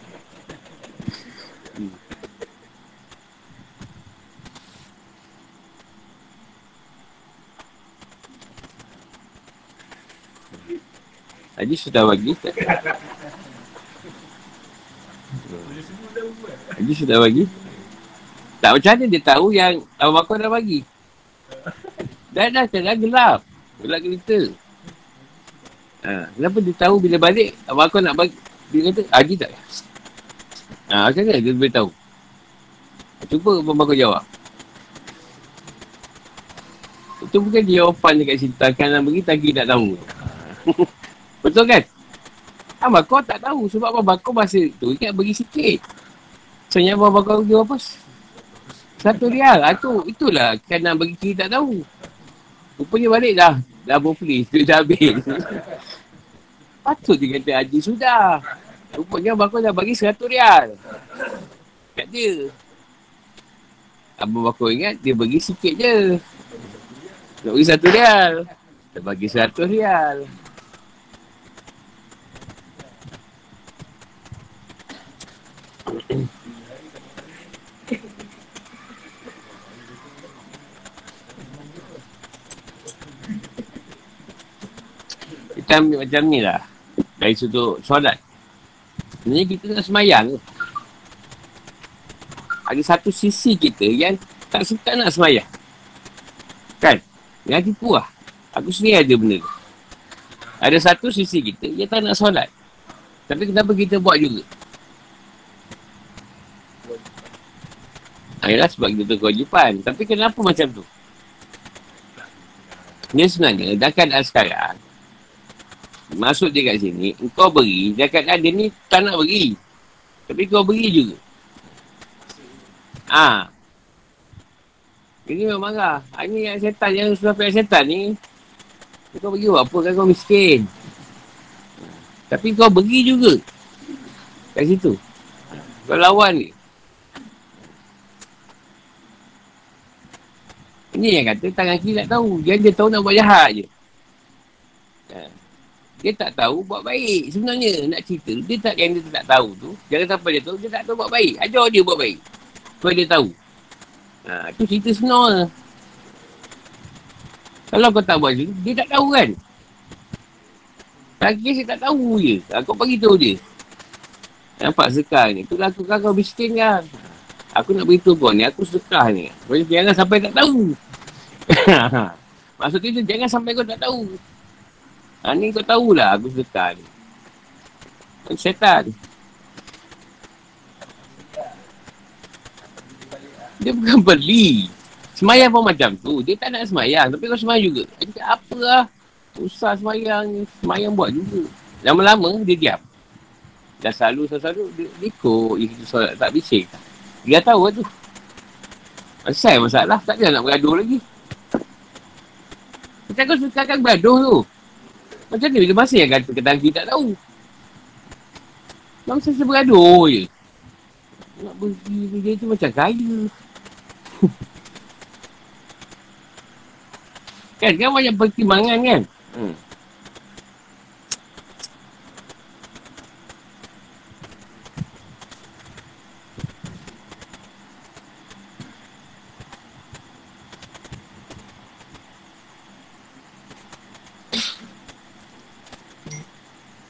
Haji sudah bagi tak? Haji sudah bagi? Tak macam mana dia tahu yang Abu Bakar dah bagi? Dah dah dah gelap. Gelap kereta. Ha, kenapa dia tahu bila balik Abu Bakar nak bagi? Dia kata Haji tak? Ha, macam mana dia tahu? Cuba Abu Bakar jawab. Itu bukan jawapan dekat situ. Takkan nak bagi, tak tak tahu. Betul kan? Abang kau tak tahu sebab abang kau masa tu ingat bagi sikit. Sebenarnya abang kau bagi apa? Satu rial. Ah, tu, itulah kan nak bagi kita tak tahu. Rupanya balik dah. Dah berpulih. Duit dah habis. Patut dia kata haji sudah. Rupanya abang kau dah bagi seratus rial. Kat dia. Abang bakal ingat dia bagi sikit je. Nak bagi satu rial. Dia bagi seratus rial. Kita ambil macam ni lah. Dari sudut solat. Sebenarnya kita nak semayang ke? Ada satu sisi kita yang tak suka nak semayang. Kan? Yang tipu lah. Aku sendiri ada benda tu. Ada satu sisi kita yang tak nak solat. Tapi kenapa kita buat juga? Ayolah sebab kita tu kewajipan. Tapi kenapa macam tu? Dia sebenarnya, dah keadaan sekarang, masuk dia kat sini, kau beri, dah keadaan dia ni tak nak beri. Tapi kau beri juga. Ah, ha. Ini memang marah. Ha, ini yang setan, yang sudah pihak setan ni, kau bagi buat apa kan kau miskin. Tapi kau beri juga. Kat situ. Kau lawan ni. Ini yang kata tangan kiri tak tahu. Dia dia tahu nak buat jahat je. Ha. Dia tak tahu buat baik. Sebenarnya nak cerita. Dia tak yang dia tak tahu tu. Jangan sampai dia tahu. Dia tak tahu buat baik. Ajar dia buat baik. Supaya dia tahu. Ha, tu cerita sebenarnya. Kalau kau tak buat dia tak tahu kan. Lagi saya tak tahu je. Aku bagi tahu dia. Nampak sekarang ni. Itulah aku kau miskin kan. Aku nak beritahu kau ni, aku sedekah ni. Jangan sampai tak tahu. Maksud dia jangan sampai kau tak tahu. Ha, ni kau tahulah aku sedekah ni. Setan. Dia bukan beli. Semayang pun macam tu. Dia tak nak semayang. Tapi kau semayang juga. Dia apa lah. Susah semayang ni. Semayang buat juga. Lama-lama dia diam. Dah selalu, selalu, dia, dia ikut. Dia kita solat tak bising. Dia tahu lah tu. Asal masalah. Tak ada nak bergaduh lagi. Macam kau suka akan bergaduh tu. Macam ni bila masa yang kata ketangki tak tahu. Bangsa saya bergaduh je. Nak pergi kerja tu macam kaya. kan, kan banyak pertimbangan kan? Hmm.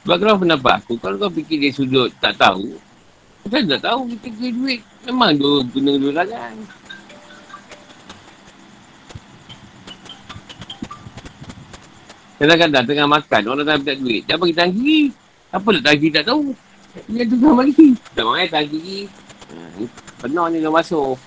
Sebab kalau pendapat aku, kalau kau fikir dia sudut tak tahu, kita tak tahu kita kena duit. Memang dia guna dua tangan. Kadang-kadang tengah makan, orang tak minta duit. Dia bagi tangan kiri. Apa nak kiri tak tahu. Dia tu tangan bagi. Tak mahu tangan kiri. Ha, penuh ni dah masuk.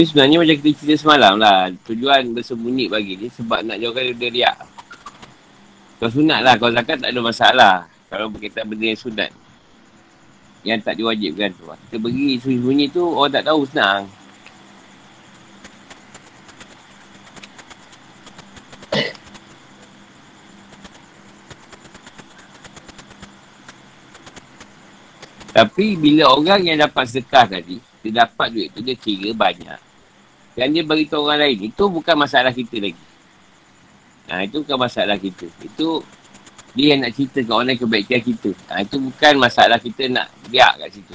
Tapi sebenarnya macam kita cerita semalam lah. Tujuan bersembunyi bagi ni sebab nak jauhkan dia riak. Kau sunat lah. Kau zakat tak ada masalah. Kalau berkaitan benda yang sunat. Yang tak diwajibkan tu. Kita beri sembunyi tu orang tak tahu senang. Tapi bila orang yang dapat sedekah tadi, dia dapat duit tu, dia kira banyak. Dan dia beritahu orang lain, itu bukan masalah kita lagi. Ha, itu bukan masalah kita. Itu dia yang nak cerita ke orang lain kebaikan kita. Ha, itu bukan masalah kita nak biar kat situ.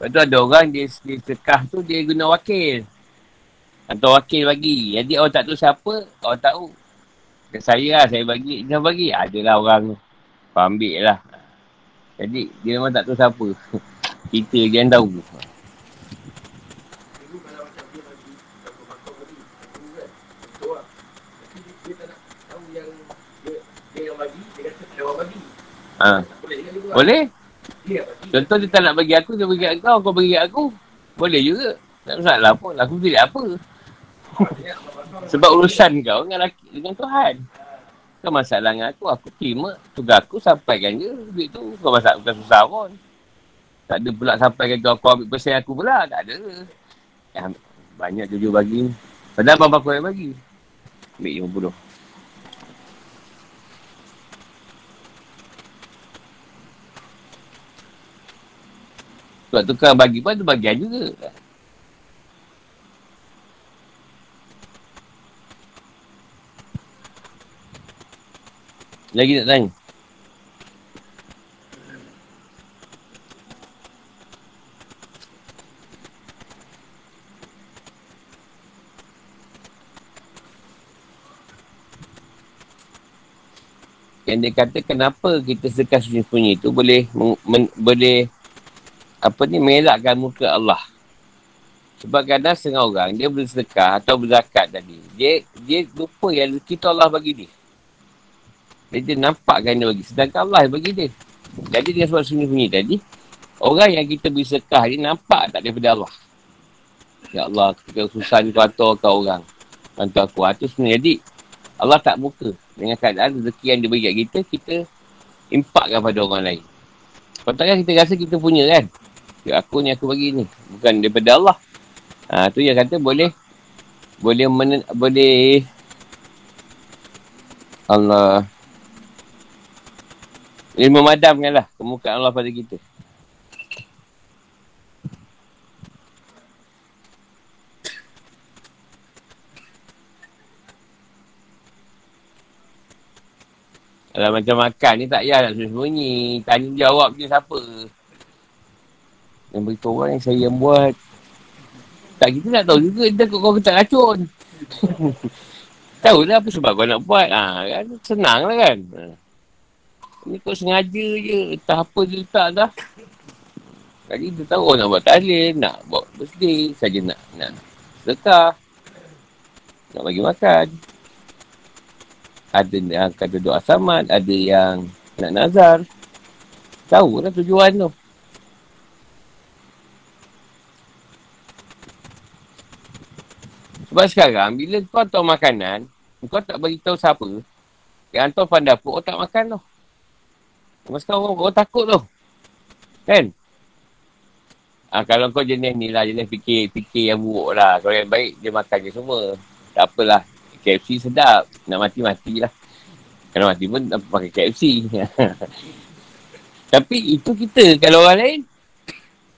Lepas tu ada orang dia, dia tekah tu dia guna wakil. Atau wakil bagi. Jadi orang tak tahu siapa, orang tahu. Saya lah, saya bagi. Dia bagi. Adalah orang tu. Ambil lah. Jadi dia memang tak tahu siapa. Kita je yang tahu. Ha. Boleh? Contoh dia tak nak bagi aku, dia bagi kau, kau bagi aku. Boleh juga. Tak masalah pun. Aku tidak apa. Sebab urusan kau dengan, laki, dengan Tuhan. Bukan masalah dengan aku. Aku terima. Tugas aku sampaikan je. Duit tu bukan masalah. Bukan susah pun. Tak ada pula sampaikan tu aku ambil persen aku pula. Tak ada. Ya, banyak tujuh bagi. Padahal bapa aku yang bagi. Ambil lima puluh. Sebab tukar bagi pun ada bagian juga. Lagi nak tanya? Yang dia kata kenapa kita sedekah sunyi-sunyi tu boleh men, boleh apa ni melakkan muka Allah. Sebab kadang setengah orang dia bersedekah atau berzakat tadi. Dia dia lupa yang kita Allah bagi dia. Dia, dia nampakkan dia bagi. Sedangkan Allah yang bagi dia. Jadi dengan sebab sunyi-sunyi tadi, orang yang kita beri sekah ni nampak tak daripada Allah. Ya Allah, ketika susah ni kau orang. Bantu aku. Itu sebenarnya. Jadi, Allah tak muka. Dengan keadaan rezeki yang dia bagi kat kita, kita impakkan pada orang lain. Takkan kita rasa kita punya kan? Ya, aku ni aku bagi ni. Bukan daripada Allah. Ha, tu yang kata boleh boleh men, boleh Allah dia memadamkan lah kemukaan Allah pada kita. Kalau macam makan ni tak payah nak sembunyi. Tanya jawab je siapa. Yang beritahu orang yang saya yang buat. Tak kita nak tahu juga. Kita kau kau tak racun. tahu lah apa sebab kau nak buat. Ha, kan? Senang lah kan. Ha. Ni kau sengaja je. Entah apa dia letak dah. Tadi dia tahu nak buat tahlil, nak buat birthday, saja nak nak sedekah. Nak bagi makan. Ada yang kata doa samat, ada yang nak nazar. Tahu lah tujuan tu. Sebab sekarang, bila kau tahu makanan, kau tak bagi tahu siapa, yang hantar pandai pun, kau tak makan tu. Sebab sekarang orang, orang takut tu. Kan? Ha, kalau kau jenis ni lah, jenis fikir, fikir yang buruk lah. Kalau yang baik, dia makan je semua. Tak apalah. KFC sedap. Nak mati-mati lah. Kalau mati pun, tak pakai KFC. Tapi itu kita. Kalau orang lain,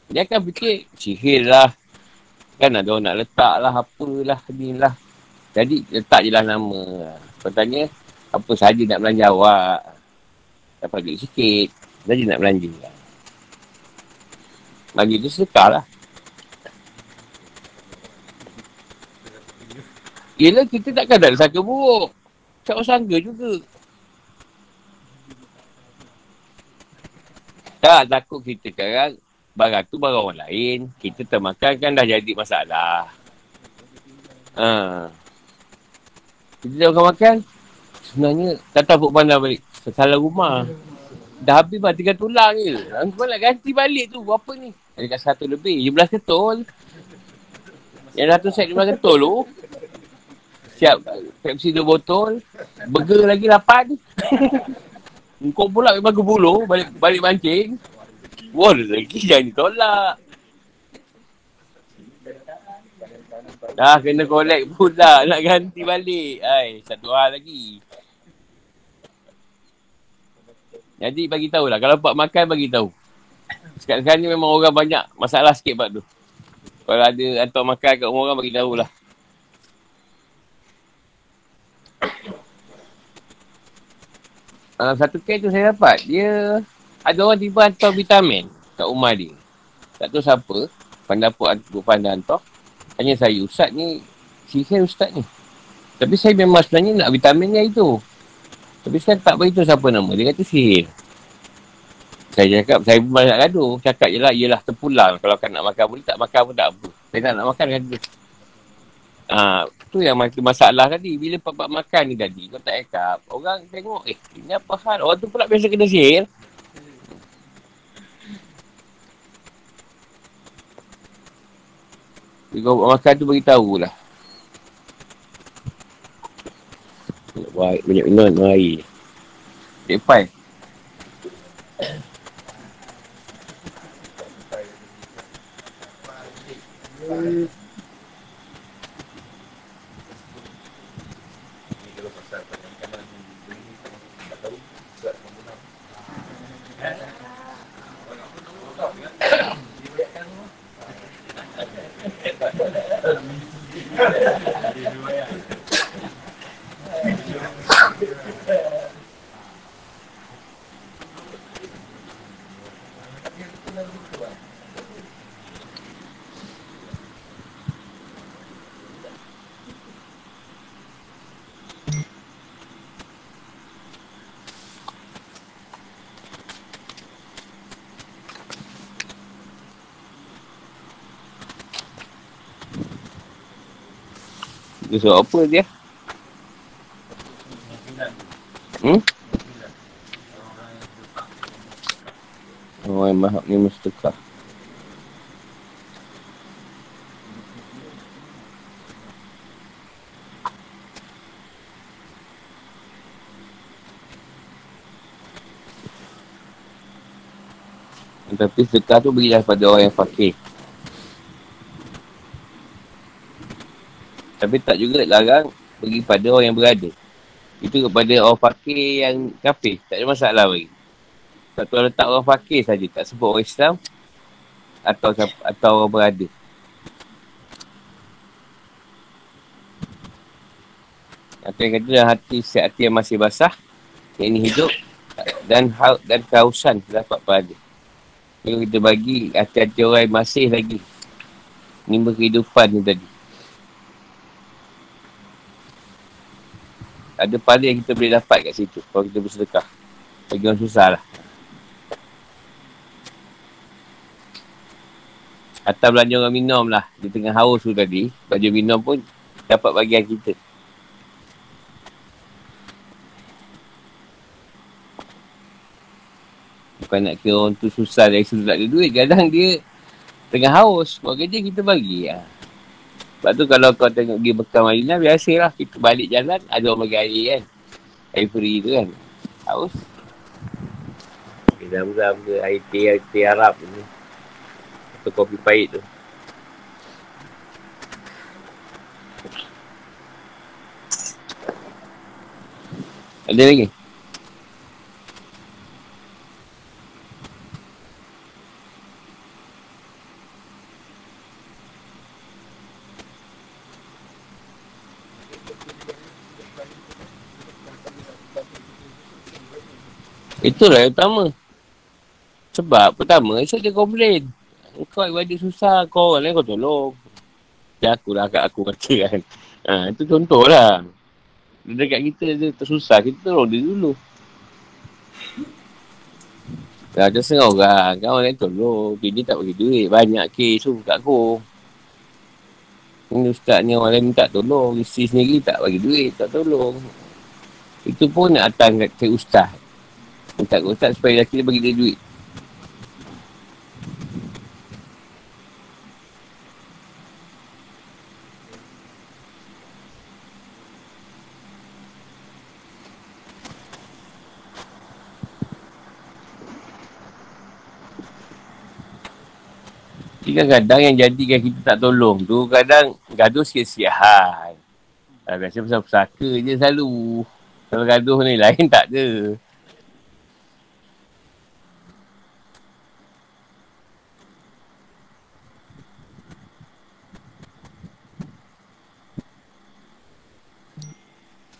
dia akan fikir, sihir lah. Kan ada orang nak letak lah, apalah, ni lah. Jadi, letak je lah nama. Kau tanya, apa saja nak belanja awak. Dapat duit sikit. Saja nak belanja. Bagi tu sedekah lah. Yelah, kita takkan ada sangka buruk. Tak sangka juga. Tak, takut kita sekarang barang tu barang orang lain. Kita termakan kan dah jadi masalah. Ha. Kita dah makan. Sebenarnya tak tahu pandang balik. Salah rumah. Dah habis bah tiga tulang je. Kau nak ganti balik tu. Apa ni? Ada kat satu lebih. 17 ketul. Yang satu set 15 ketul tu. Siap Pepsi dua botol. Burger lagi lapan. Kau pula memang ke bulu. Balik, balik mancing. Wah, rezeki jangan ditolak. Dah kena collect pula nak ganti balik. Hai, satu hal lagi. Jadi bagi tahu lah. Kalau buat makan bagi tahu. Sekarang-sekarang ni memang orang banyak masalah sikit buat tu. Kalau ada atau makan kat rumah orang bagi tahu Uh, satu kes tu saya dapat. Dia ada orang tiba hantar vitamin kat rumah dia. Tak tahu siapa. Pendapat Abu Pandai hantar. Tanya saya, Ustaz ni, sihir Ustaz ni. Tapi saya memang sebenarnya nak vitaminnya itu. Tapi saya tak beritahu siapa nama. Dia kata sihir. Saya cakap, saya pun banyak gaduh. Cakap je lah, ialah terpulang. Kalau kan nak makan boleh, tak makan pun tak apa. Saya tak nak makan kan dia. Ha, tu yang masalah tadi. Bila pak makan ni tadi, kau tak cakap. Orang tengok, eh, ini apa hal? Orang tu pula biasa kena sihir. Bila kau makan tu beritahu lah. Baik, banyak minum, air. Depan. Hmm. Suruh apa dia? Hmm? Oh, yang mahal ni mesti tekah. Tapi sedekah tu berilah pada orang yang fakir. Tapi tak juga larang pergi pada orang yang berada. Itu kepada orang fakir yang kafir. Tak ada masalah bagi. Tak tahu letak orang fakir saja. Tak sebut orang Islam atau atau orang berada. Atau yang kata hati setiap hati yang masih basah. Yang ini hidup dan ha- dan kehausan dapat pada. Kalau kita bagi hati-hati orang yang masih lagi. Nimba kehidupan ni tadi. ada pahala yang kita boleh dapat kat situ kalau kita bersedekah. Bagi orang susah lah. Atau belanja orang minum lah. Di tengah haus tu tadi baju minum pun dapat bagian kita. Bukan nak kira orang tu susah dari sudut tak ada duit. Kadang dia tengah haus buat kerja kita bagi lah. ya. Sebab tu kalau kau tengok pergi Mekah Madinah, biasalah kita balik jalan, ada orang bagi air kan. Air free tu kan. Haus. Zam-zam ke, air teh, air teh Arab ni. Atau kopi pahit tu. Ada lagi? Itulah yang utama. Sebab pertama, esok dia komplain. Kau ibadah susah, kau orang lain kau tolong. Ya aku lah kat aku kata kan. Ha, itu contoh lah. Dekat kita dia tersusah, kita tolong dia dulu. Dah ada setengah orang, kan orang lain tolong. Bini tak bagi duit, banyak kes tu kat aku. Ini ustaz ni orang lain minta tolong. Isteri sendiri tak bagi duit, tak tolong. Itu pun nak datang kat ustaz. Minta ke ustaz supaya lelaki dia bagi dia duit. kadang-kadang yang jadikan kita tak tolong tu kadang gaduh sia-siahan. Biasa pasal pesaka je selalu. Kalau gaduh ni lain tak ada.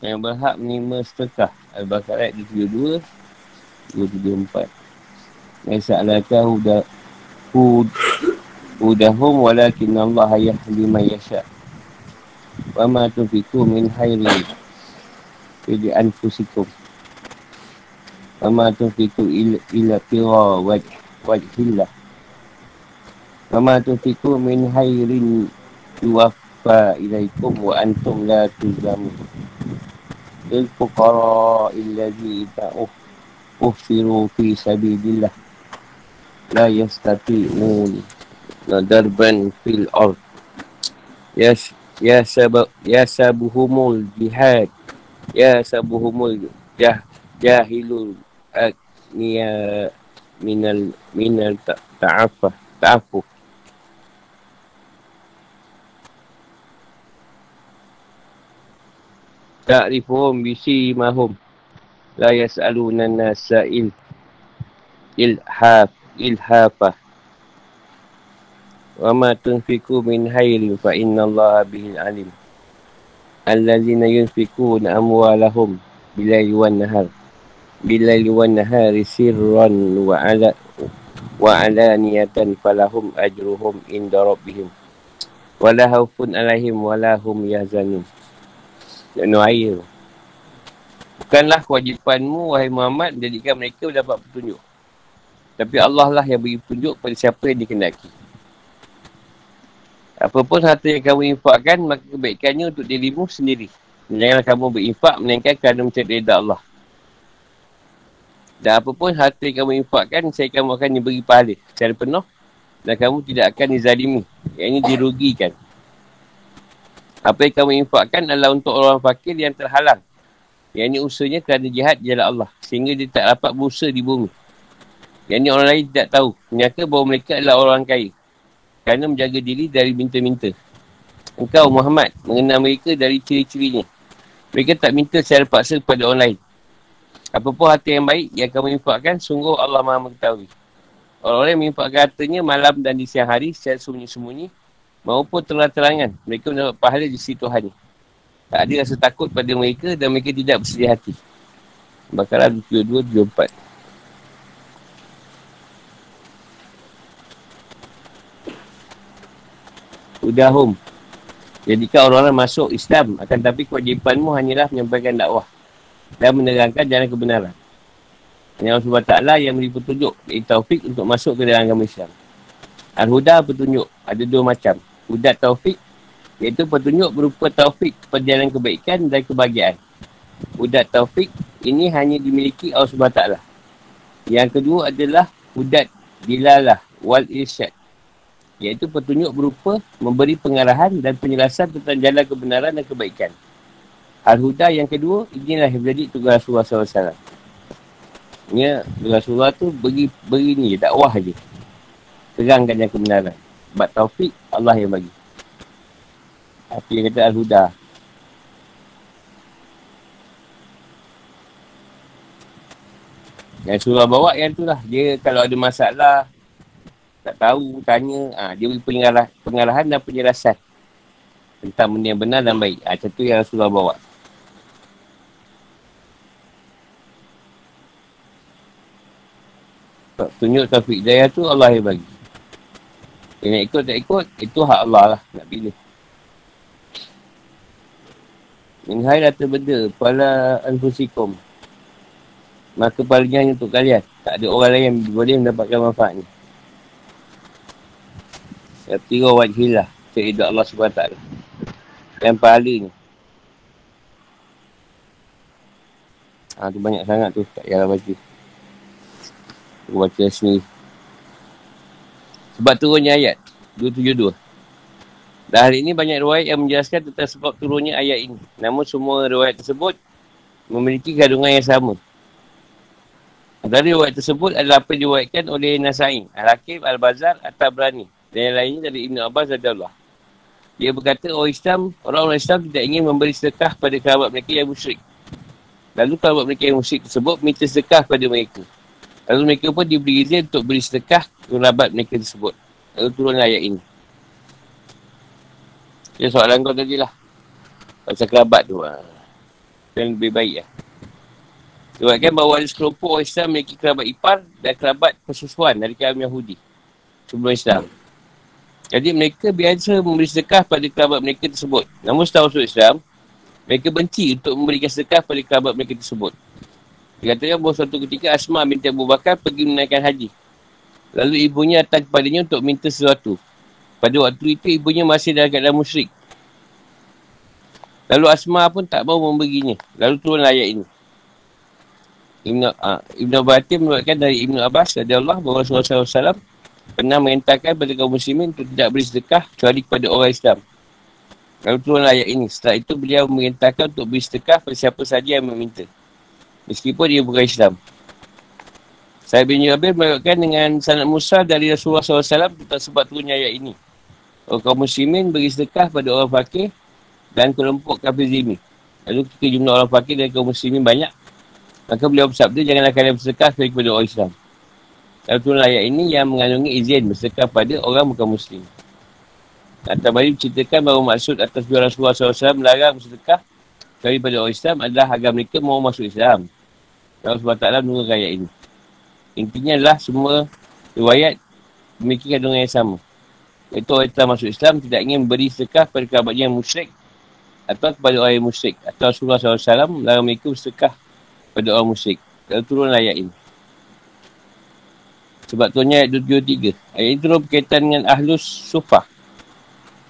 Yang berhak menerima sedekah. Al-Baqarah ayat 32, 274. Maisa'alaka huda hud hudahum walakin Allah yahdi man yasha. Wa ma tunfiqu min khairin fi anfusikum. Wa ma tunfiqu illa illa tira wajh wajhillah. Wa ma tunfiqu min khairin yuwaffa ilaikum wa antum la tuzlamun. للفقراء الذين أحصروا في سبيل الله لا يستطيعون دربا في الأرض يس يسب يسبهم الجهاد يسبهم الجاهل الأغنياء من ال من التعفف تعفف تعرفهم بسيماهم لا يسألون الناس إل إلحاف إلحافة. وما تنفقوا من خير فإن الله به عليم الذين ينفقون أموالهم بالليل والنهار بالليل والنهار سرا وعلى وعلانية فلهم أجرهم عند ربهم. ولا خوف عليهم ولا هم يحزنون. Minum air Bukanlah kewajipanmu, wahai Muhammad, menjadikan mereka dapat petunjuk. Tapi Allah lah yang beri petunjuk pada siapa yang dikendaki. Apapun harta yang kamu infakkan, maka kebaikannya untuk dirimu sendiri. Janganlah kamu berinfak, melainkan kerana mencari reda Allah. Dan apapun harta yang kamu infakkan, saya kamu akan diberi pahala secara penuh. Dan kamu tidak akan dizalimi. Yang ini dirugikan. Apa yang kamu infakkan adalah untuk orang fakir yang terhalang. Yang ini usahanya kerana jihad jalan Allah. Sehingga dia tak dapat berusaha di bumi. Yang ini orang lain tidak tahu. Menyangka bahawa mereka adalah orang kaya. Kerana menjaga diri dari minta-minta. Engkau Muhammad mengenal mereka dari ciri-cirinya. Mereka tak minta secara paksa kepada orang lain. Apapun hati yang baik yang kamu infakkan, sungguh Allah maha mengetahui. Orang-orang yang menginfakkan hartanya malam dan di siang hari secara sembunyi-sembunyi maupun terang-terangan mereka mendapat pahala di situ Tuhan tak ada rasa takut pada mereka dan mereka tidak bersedia hati. Bakaran 22, 24 Udahum Jadikan orang-orang masuk Islam akan tapi kewajipanmu hanyalah menyampaikan dakwah dan menerangkan jalan kebenaran. Hanya Allah SWT yang beri petunjuk, beri taufik untuk masuk ke dalam agama Islam. Al-Huda petunjuk, ada dua macam hudat taufik iaitu petunjuk berupa taufik perjalanan kebaikan dan kebahagiaan. Hudat taufik ini hanya dimiliki Allah SWT. Yang kedua adalah hudat dilalah wal irsyad. Iaitu petunjuk berupa memberi pengarahan dan penjelasan tentang jalan kebenaran dan kebaikan. Al-Huda yang kedua, inilah yang menjadi tugas Rasulullah SAW. Ini Rasulullah tu beri, beri ni, dakwah je. Terangkan yang kebenaran. Sebab taufik, Allah yang bagi. Apa yang kata Al-Huda. Yang surah bawa yang tu lah. Dia kalau ada masalah, tak tahu, tanya, ha, dia beri pengarah, pengarahan dan penjelasan. Tentang benda yang benar dan baik. Ha, macam tu yang Rasulullah bawa. Tunjuk taufik daya tu Allah yang bagi. Dia nak ikut tak ikut, itu hak Allah lah nak pilih. Minhai rata benda, pala anfusikum. Maka palingnya untuk kalian. Tak ada orang lain yang boleh mendapatkan manfaat ni. Ya, tiga wajhilah. Cik hidup Allah SWT. Yang pahala ni. Ha, tu banyak sangat tu. Tak payah baca. Aku baca sini. Sebab turunnya ayat. 272. Dan hari ini banyak riwayat yang menjelaskan tentang sebab turunnya ayat ini. Namun semua riwayat tersebut memiliki kandungan yang sama. Dari riwayat tersebut adalah apa diwayatkan oleh Nasai, Al-Hakim, Al-Bazar, At-Tabrani dan yang lainnya dari Ibn Abbas dan Allah. Dia berkata, orang Islam, orang-orang Islam tidak ingin memberi sedekah pada kerabat mereka yang musyrik. Lalu kerabat mereka yang musyrik tersebut minta sedekah pada mereka. Lalu mereka pun diberi izin untuk beri sedekah kerabat mereka tersebut. Lalu turun ayat ini. Jadi soalan kau tadi lah. Pasal kerabat tu. Yang lebih baik lah. Sebabkan bahawa ada sekelompok orang Islam memiliki kerabat ipar dan kerabat persusuan dari kaum Yahudi sebelum Islam. Jadi mereka biasa memberi sedekah pada kerabat mereka tersebut. Namun setelah masuk Islam, mereka benci untuk memberikan sedekah pada kerabat mereka tersebut. Dikatakan bahawa suatu ketika Asma binti Abu Bakar pergi menaikkan haji. Lalu ibunya datang kepadanya untuk minta sesuatu. Pada waktu itu ibunya masih dalam keadaan musyrik. Lalu Asma pun tak mahu memberinya. Lalu turun ayat ini. Ibn, uh, Ibn Abatim menuatkan dari Ibn Abbas dari Allah bahawa Rasulullah SAW pernah menghentakkan pada kaum muslimin untuk tidak beri sedekah kecuali kepada orang Islam. Lalu turun ayat ini. Setelah itu beliau menghentakkan untuk beri sedekah pada siapa saja yang meminta. Meskipun dia bukan Islam. Saya bin Jabir melakukan dengan sanat Musa dari Rasulullah SAW tentang sebab turunnya ayat ini. Orang kaum muslimin beri sedekah pada orang fakir dan kelompok kafir zimi. Lalu ketika jumlah orang fakir dan kaum muslimin banyak, Maka beliau bersabda, janganlah kalian bersedekah kepada orang Islam. Lalu turun ayat ini yang mengandungi izin bersedekah pada orang bukan Muslim. Atas balik menceritakan bahawa maksud atas dua Rasulullah SAW melarang bersedekah kepada pada orang Islam adalah agar mereka mahu masuk Islam. Allah SWT menurut ayat ini. Intinya adalah semua riwayat memiliki kandungan yang sama. Itu orang Islam masuk Islam tidak ingin beri sedekah pada kerabatnya yang musyrik atau kepada orang yang musyrik. Atau Rasulullah SAW melarang mereka bersedekah pada orang musyrik. Kalau turun ayat ini. Sebab turunnya ayat 23. Ayat ini turun berkaitan dengan Ahlus Sufah.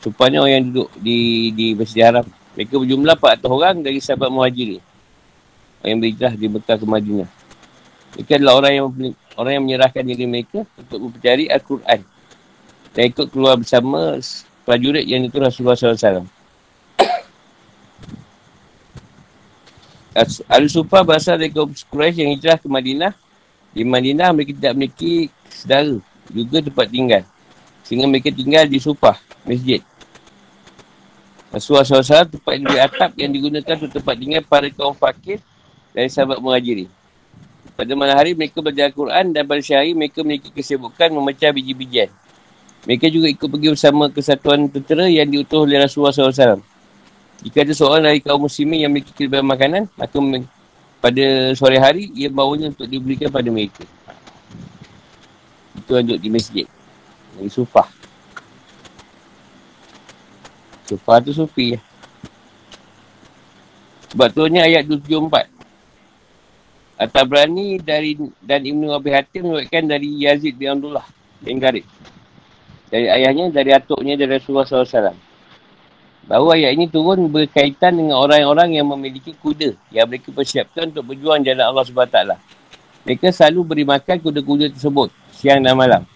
Sufah ni orang yang duduk di di Masjid Haram. Mereka berjumlah 400 orang dari sahabat muhajiri. Yang berhijrah di Mekah ke Madinah. Mereka adalah orang yang orang yang menyerahkan diri mereka untuk mencari Al-Quran. Dan ikut keluar bersama prajurit yang itu Rasulullah SAW. Al-Sufa berasal dari kaum Quraisy yang hijrah ke Madinah. Di Madinah mereka tidak memiliki sedara, juga tempat tinggal. Sehingga mereka tinggal di Supah, masjid. Rasulullah SAW tempat di atap yang digunakan untuk tempat tinggal para kaum fakir dari sahabat menghajiri. Pada malam hari mereka belajar Al-Quran dan pada siang mereka memiliki kesibukan memecah biji-bijian. Mereka juga ikut pergi bersama kesatuan tentera yang diutuh oleh Rasulullah SAW. Jika ada seorang dari kaum muslimin yang memiliki kelebihan makanan, maka pada sore hari, ia bawanya untuk diberikan pada mereka. Itu duduk di masjid. Di sufah. Sufah tu sufi ya. Sebab tu ni ayat 24. Atas berani dari dan Ibn Abi Hatim menyebutkan dari Yazid bin Abdullah bin Garib. Dari ayahnya, dari atuknya, dari Rasulullah SAW. Bahawa ayat ini turun berkaitan dengan orang-orang yang memiliki kuda yang mereka persiapkan untuk berjuang jalan Allah SWT. Mereka selalu beri makan kuda-kuda tersebut siang dan malam.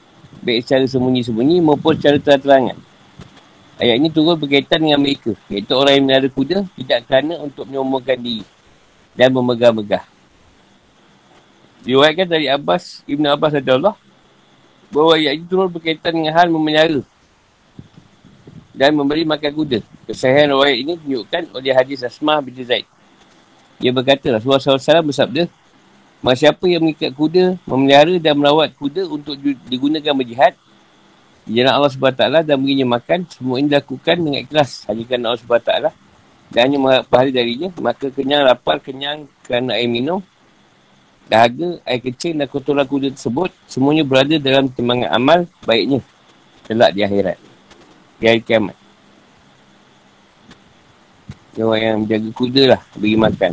Baik secara sembunyi-sembunyi maupun secara terang-terangan. Ayat ini turun berkaitan dengan mereka. Iaitu orang yang menara kuda tidak kerana untuk menyombongkan diri dan memegah-megah. Diwayatkan dari Abbas, Ibn Abbas Allah bahawa ayat ini turun berkaitan dengan hal memelihara dan memberi makan kuda. Kesahihan riwayat ini tunjukkan oleh hadis Asmah bin Zaid. Dia berkata, Rasulullah SAW bersabda, Maka siapa yang mengikat kuda, memelihara dan merawat kuda untuk digunakan berjihad, jalan Allah SWT dan berinya makan, semua ini dilakukan dengan ikhlas. Hanya kerana Allah SWT dan hanya mengharap darinya, maka kenyang lapar, kenyang kerana air minum, dahaga, air kecil dan kotoran kuda tersebut, semuanya berada dalam timbangan amal baiknya. Kelak di akhirat di hari kiamat. Dia orang yang menjaga kuda lah, beri makan.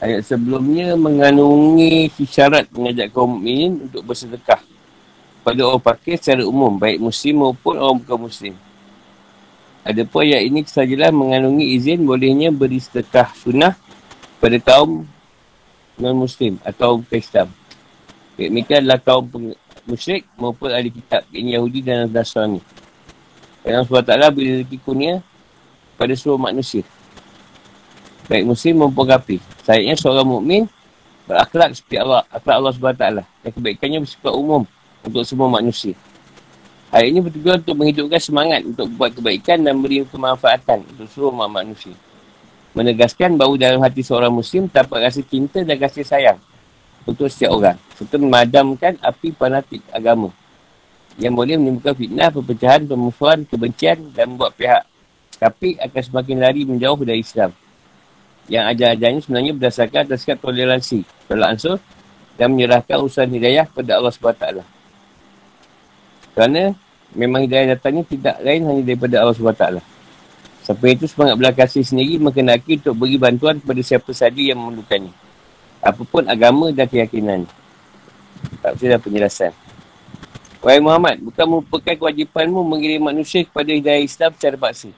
Ayat sebelumnya mengandungi syarat mengajak kaum mukminin untuk bersedekah pada orang pakir secara umum, baik muslim maupun orang bukan muslim. Ada pun ayat ini sajalah mengandungi izin bolehnya beri sedekah sunnah pada kaum non-muslim atau Islam. Mereka adalah kaum musyrik maupun ahli kitab yang Yahudi dan Nasrani. Allah SWT bila rezeki kunia pada seluruh manusia. Baik muslim maupun kafir. Sayangnya seorang mukmin berakhlak seperti Allah, akhlak Allah SWT. Dan kebaikannya bersifat umum untuk semua manusia. Hal ini bertujuan untuk menghidupkan semangat untuk buat kebaikan dan beri kemanfaatan untuk seluruh manusia. Menegaskan bahawa dalam hati seorang muslim terdapat rasa cinta dan kasih sayang untuk setiap orang. Serta memadamkan api fanatik agama. Yang boleh menimbulkan fitnah, perpecahan, pemusuhan, kebencian dan membuat pihak tapi akan semakin lari menjauh dari Islam. Yang ajar-ajarnya sebenarnya berdasarkan atas toleransi, tolak ansur dan menyerahkan usaha hidayah kepada Allah SWT. Kerana memang hidayah datangnya tidak lain hanya daripada Allah SWT. Sampai itu semangat belah kasih sendiri mengenaki untuk beri bantuan kepada siapa saja yang memerlukannya apapun agama dan keyakinan. Tak usah penjelasan. Wahai Muhammad, bukan merupakan kewajipanmu mengirim manusia kepada hidayah Islam secara paksa.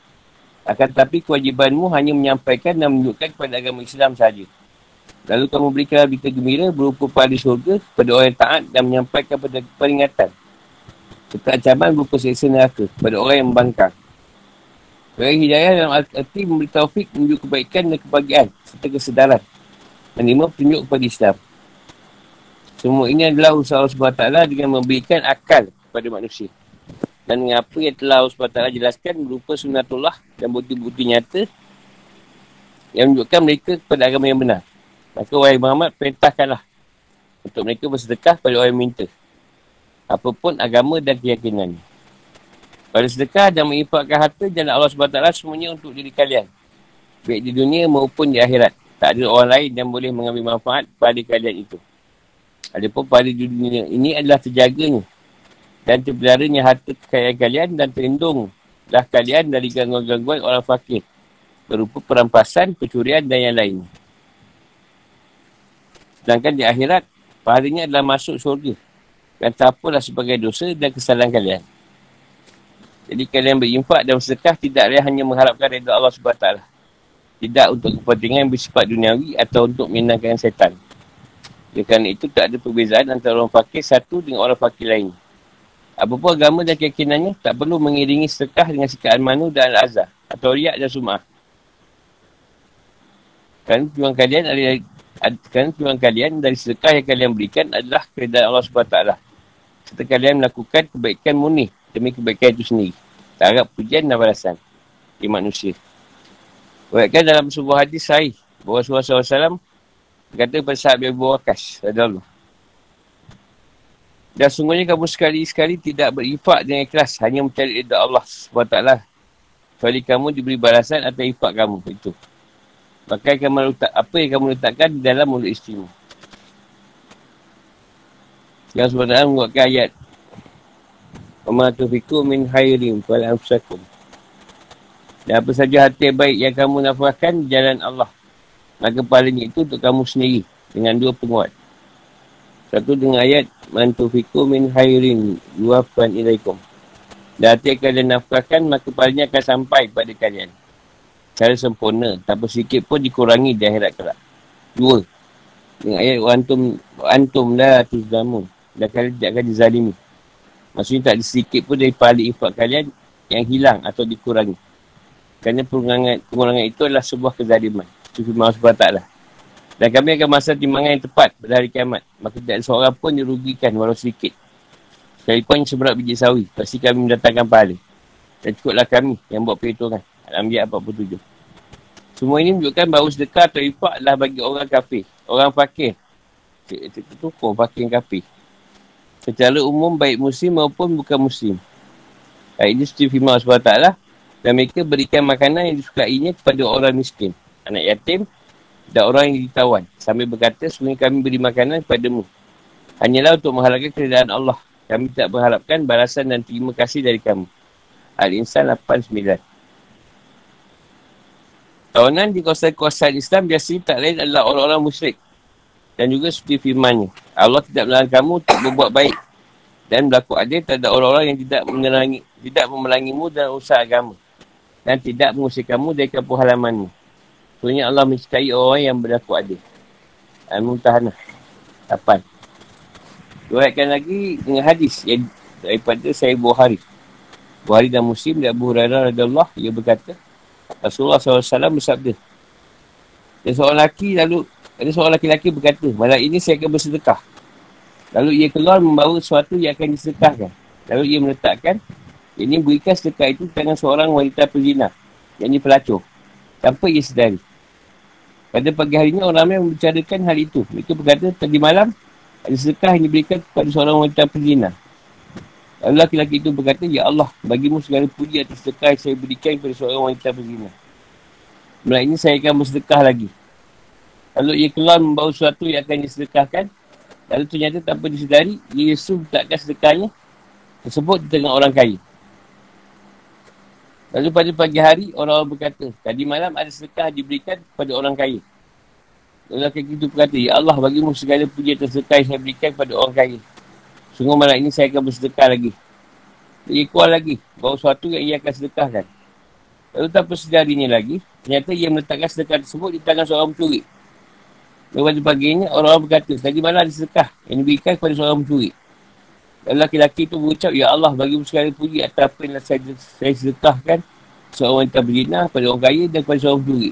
Akan tetapi kewajibanmu hanya menyampaikan dan menunjukkan kepada agama Islam sahaja. Lalu kamu berikan berita gembira berupa pada syurga kepada orang yang taat dan menyampaikan pada peringatan. Serta ancaman berupa seksa neraka kepada orang yang membangkang. Bagi hidayah dalam arti memberi taufik menuju kebaikan dan kebahagiaan serta kesedaran menerima petunjuk kepada Islam. Semua ini adalah usaha Allah SWT dengan memberikan akal kepada manusia. Dan dengan apa yang telah SWT jelaskan berupa sunatullah dan bukti-bukti nyata yang menunjukkan mereka kepada agama yang benar. Maka wahai Muhammad perintahkanlah untuk mereka bersedekah pada orang yang minta. Apapun agama dan keyakinan. Pada sedekah dan mengimpakkan harta jalan Allah SWT semuanya untuk diri kalian. Baik di dunia maupun di akhirat. Tak ada orang lain yang boleh mengambil manfaat pada kalian itu. Adapun pada dunia ini adalah terjaganya dan terbelaranya harta kekayaan kalian dan terlindunglah kalian dari gangguan-gangguan orang fakir berupa perampasan, pencurian dan yang lain. Sedangkan di akhirat, pahalanya adalah masuk syurga dan tak apalah sebagai dosa dan kesalahan kalian. Jadi kalian berinfak dan bersedekah tidak hanya mengharapkan reda Allah SWT. Tidak untuk kepentingan bersifat duniawi atau untuk menyenangkan setan. Oleh kerana itu tak ada perbezaan antara orang fakir satu dengan orang fakir lain. Apapun agama dan keyakinannya tak perlu mengiringi sedekah dengan sikaan manu dan al-azhar atau riak dan sum'ah. Kerana tujuan kalian adalah kerana tujuan kalian dari sedekah yang kalian berikan adalah keredaan Allah SWT. Serta kalian melakukan kebaikan murni demi kebaikan itu sendiri. Tak harap pujian dan balasan di manusia. Buatkan dalam sebuah hadis sahih bahawa Rasulullah SAW berkata kepada sahabat Abu Waqas Allah. Dan sungguhnya kamu sekali-sekali tidak berifak dengan ikhlas hanya mencari rida Allah SWT. Kecuali kamu diberi balasan atas ifak kamu itu. Maka kamu letak, apa yang kamu letakkan di dalam mulut istrimu. Yang sebenarnya menguatkan ayat. Wa tufiku min khairim fal amsakum. Dan apa saja hati baik yang kamu nafkahkan jalan Allah. Maka pahalanya itu untuk kamu sendiri. Dengan dua penguat. Satu dengan ayat. Mantufiku min hairin yuafan ilaikum. Dan hati kalian nafkahkan, maka pahalanya akan sampai kepada kalian. Cara sempurna. Tanpa sedikit pun dikurangi di akhirat kelak. Dua. Dengan ayat antum, antum la tuzlamun. Dan kalian tidak akan dizalimi. Maksudnya tak ada sedikit pun dari pahala infak kalian yang hilang atau dikurangi. Kerana pengurangan, pengurangan itu adalah sebuah kezaliman. Itu firman Allah SWT. Dan kami akan masa timbangan yang tepat pada hari kiamat. Maka tidak ada seorang pun dirugikan walau sedikit. Sekalipun seberat biji sawi. Pasti kami mendatangkan pahala. Dan cukuplah kami yang buat perhitungan. Al-Anbiya 47. Semua ini menunjukkan bahawa sedekah atau infak adalah bagi orang kafir. Orang fakir. Itu tukar fakir kafir. Secara umum baik muslim maupun bukan muslim. Ayat ini firman Allah SWT. Dan mereka berikan makanan yang disukainya kepada orang miskin. Anak yatim dan orang yang ditawan. Sambil berkata, sebenarnya kami beri makanan kepadamu. Hanyalah untuk mengharapkan keredaan Allah. Kami tak berharapkan balasan dan terima kasih dari kamu. Al-Insan 8-9. Tawanan di kawasan-kawasan Islam biasanya tak lain adalah orang-orang musyrik. Dan juga seperti firmannya. Allah tidak melarang kamu untuk berbuat baik. Dan berlaku adil terhadap orang-orang yang tidak menerangi, tidak memelangimu dan usaha agama. Dan tidak mengusir kamu dari kampung halamanmu. Sebenarnya Allah mencintai orang yang berlaku adil. Al-Muntahanah. 8. Dua lagi dengan hadis yang daripada saya Buhari. Buhari dan Muslim dan Abu Hurairah radhiyallahu ia berkata Rasulullah SAW bersabda dan seorang lelaki lalu ada seorang lelaki berkata malam ini saya akan bersedekah lalu ia keluar membawa sesuatu yang akan disedekahkan lalu ia meletakkan ini berikan sedekah itu tangan seorang wanita pelina yang ini pelacur tanpa ia sedari pada pagi harinya orang ramai membicarakan hal itu mereka berkata tadi malam ada sedekah yang diberikan kepada seorang wanita pezina. Lalu laki-laki itu berkata, Ya Allah, bagimu segala puji atas sedekah yang saya berikan kepada seorang wanita pezina. Mulai ini saya akan bersedekah lagi. Lalu ia keluar membawa sesuatu yang akan disedekahkan. Lalu ternyata tanpa disedari, ia Yesus letakkan sedekahnya tersebut di tengah orang kaya. Lalu pada pagi hari, orang-orang berkata, tadi malam ada sedekah diberikan kepada orang kaya. Lelaki itu berkata, Ya Allah, bagimu segala puji atas sedekah yang saya berikan kepada orang kaya. Sungguh malam ini saya akan bersedekah lagi. Dia keluar lagi, bawa sesuatu yang ia akan sedekahkan. Lalu tanpa sedarinya lagi, ternyata ia meletakkan sedekah tersebut di tangan seorang pencuri. Lepas paginya, orang-orang berkata, tadi malam ada sedekah yang diberikan kepada seorang pencuri. Lalu laki-laki itu berucap, Ya Allah, bagimu segala puji atas apa yang saya, saya sedekahkan seorang wanita berzina pada orang kaya dan kepada seorang pencuri.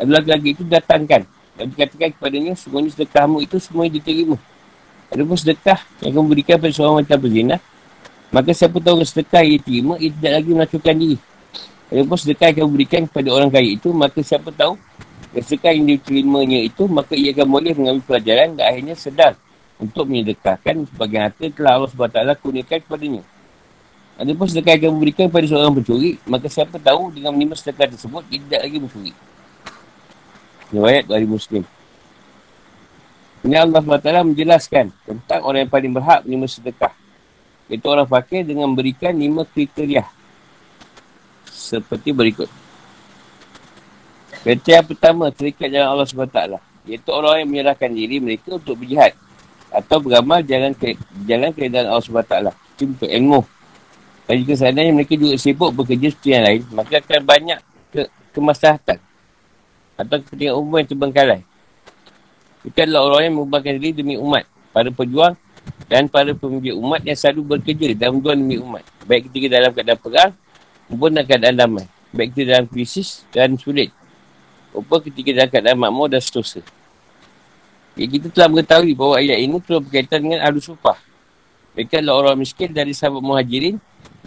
Lalu laki-laki itu datangkan dan dikatakan kepadanya, semuanya sedekahmu itu semuanya diterima. Ada pun sedekah yang kamu berikan pada seorang wanita berzina, maka siapa tahu sedekah yang diterima, ia tidak lagi melakukan diri. Ada pun sedekah yang kamu berikan kepada orang kaya itu, maka siapa tahu sedekah yang diterimanya itu, maka ia akan boleh mengambil pelajaran dan akhirnya sedar untuk menyedekahkan sebagai harta telah Allah SWT kurniakan kepadanya. Ada pun sedekah yang kamu berikan kepada seorang pencuri, maka siapa tahu dengan menerima sedekah tersebut, ia tidak lagi mencuri. Riwayat dari Muslim. Ini Allah SWT menjelaskan tentang orang yang paling berhak menerima sedekah. Itu orang fakir dengan memberikan lima kriteria. Seperti berikut. Kriteria pertama terikat jalan Allah SWT. Iaitu orang yang menyerahkan diri mereka untuk berjihad. Atau beramal jalan ke jalan keadaan Allah SWT. Itu untuk ilmu. Dan jika seandainya mereka juga sibuk bekerja seperti yang lain, maka akan banyak ke kemaslahatan atau kepentingan umum yang terbengkalai. Adalah orang yang mengubahkan diri demi umat, para pejuang dan para pemimpin umat yang selalu bekerja dalam berjuang demi umat. Baik ketika dalam keadaan perang maupun dalam keadaan damai. Baik ketika dalam krisis dan sulit. Maupun ketika dalam keadaan makmur dan seterusnya. Ya, kita telah mengetahui bahawa ayat ini telah berkaitan dengan Ahlu Sufah. Mereka adalah orang miskin dari sahabat muhajirin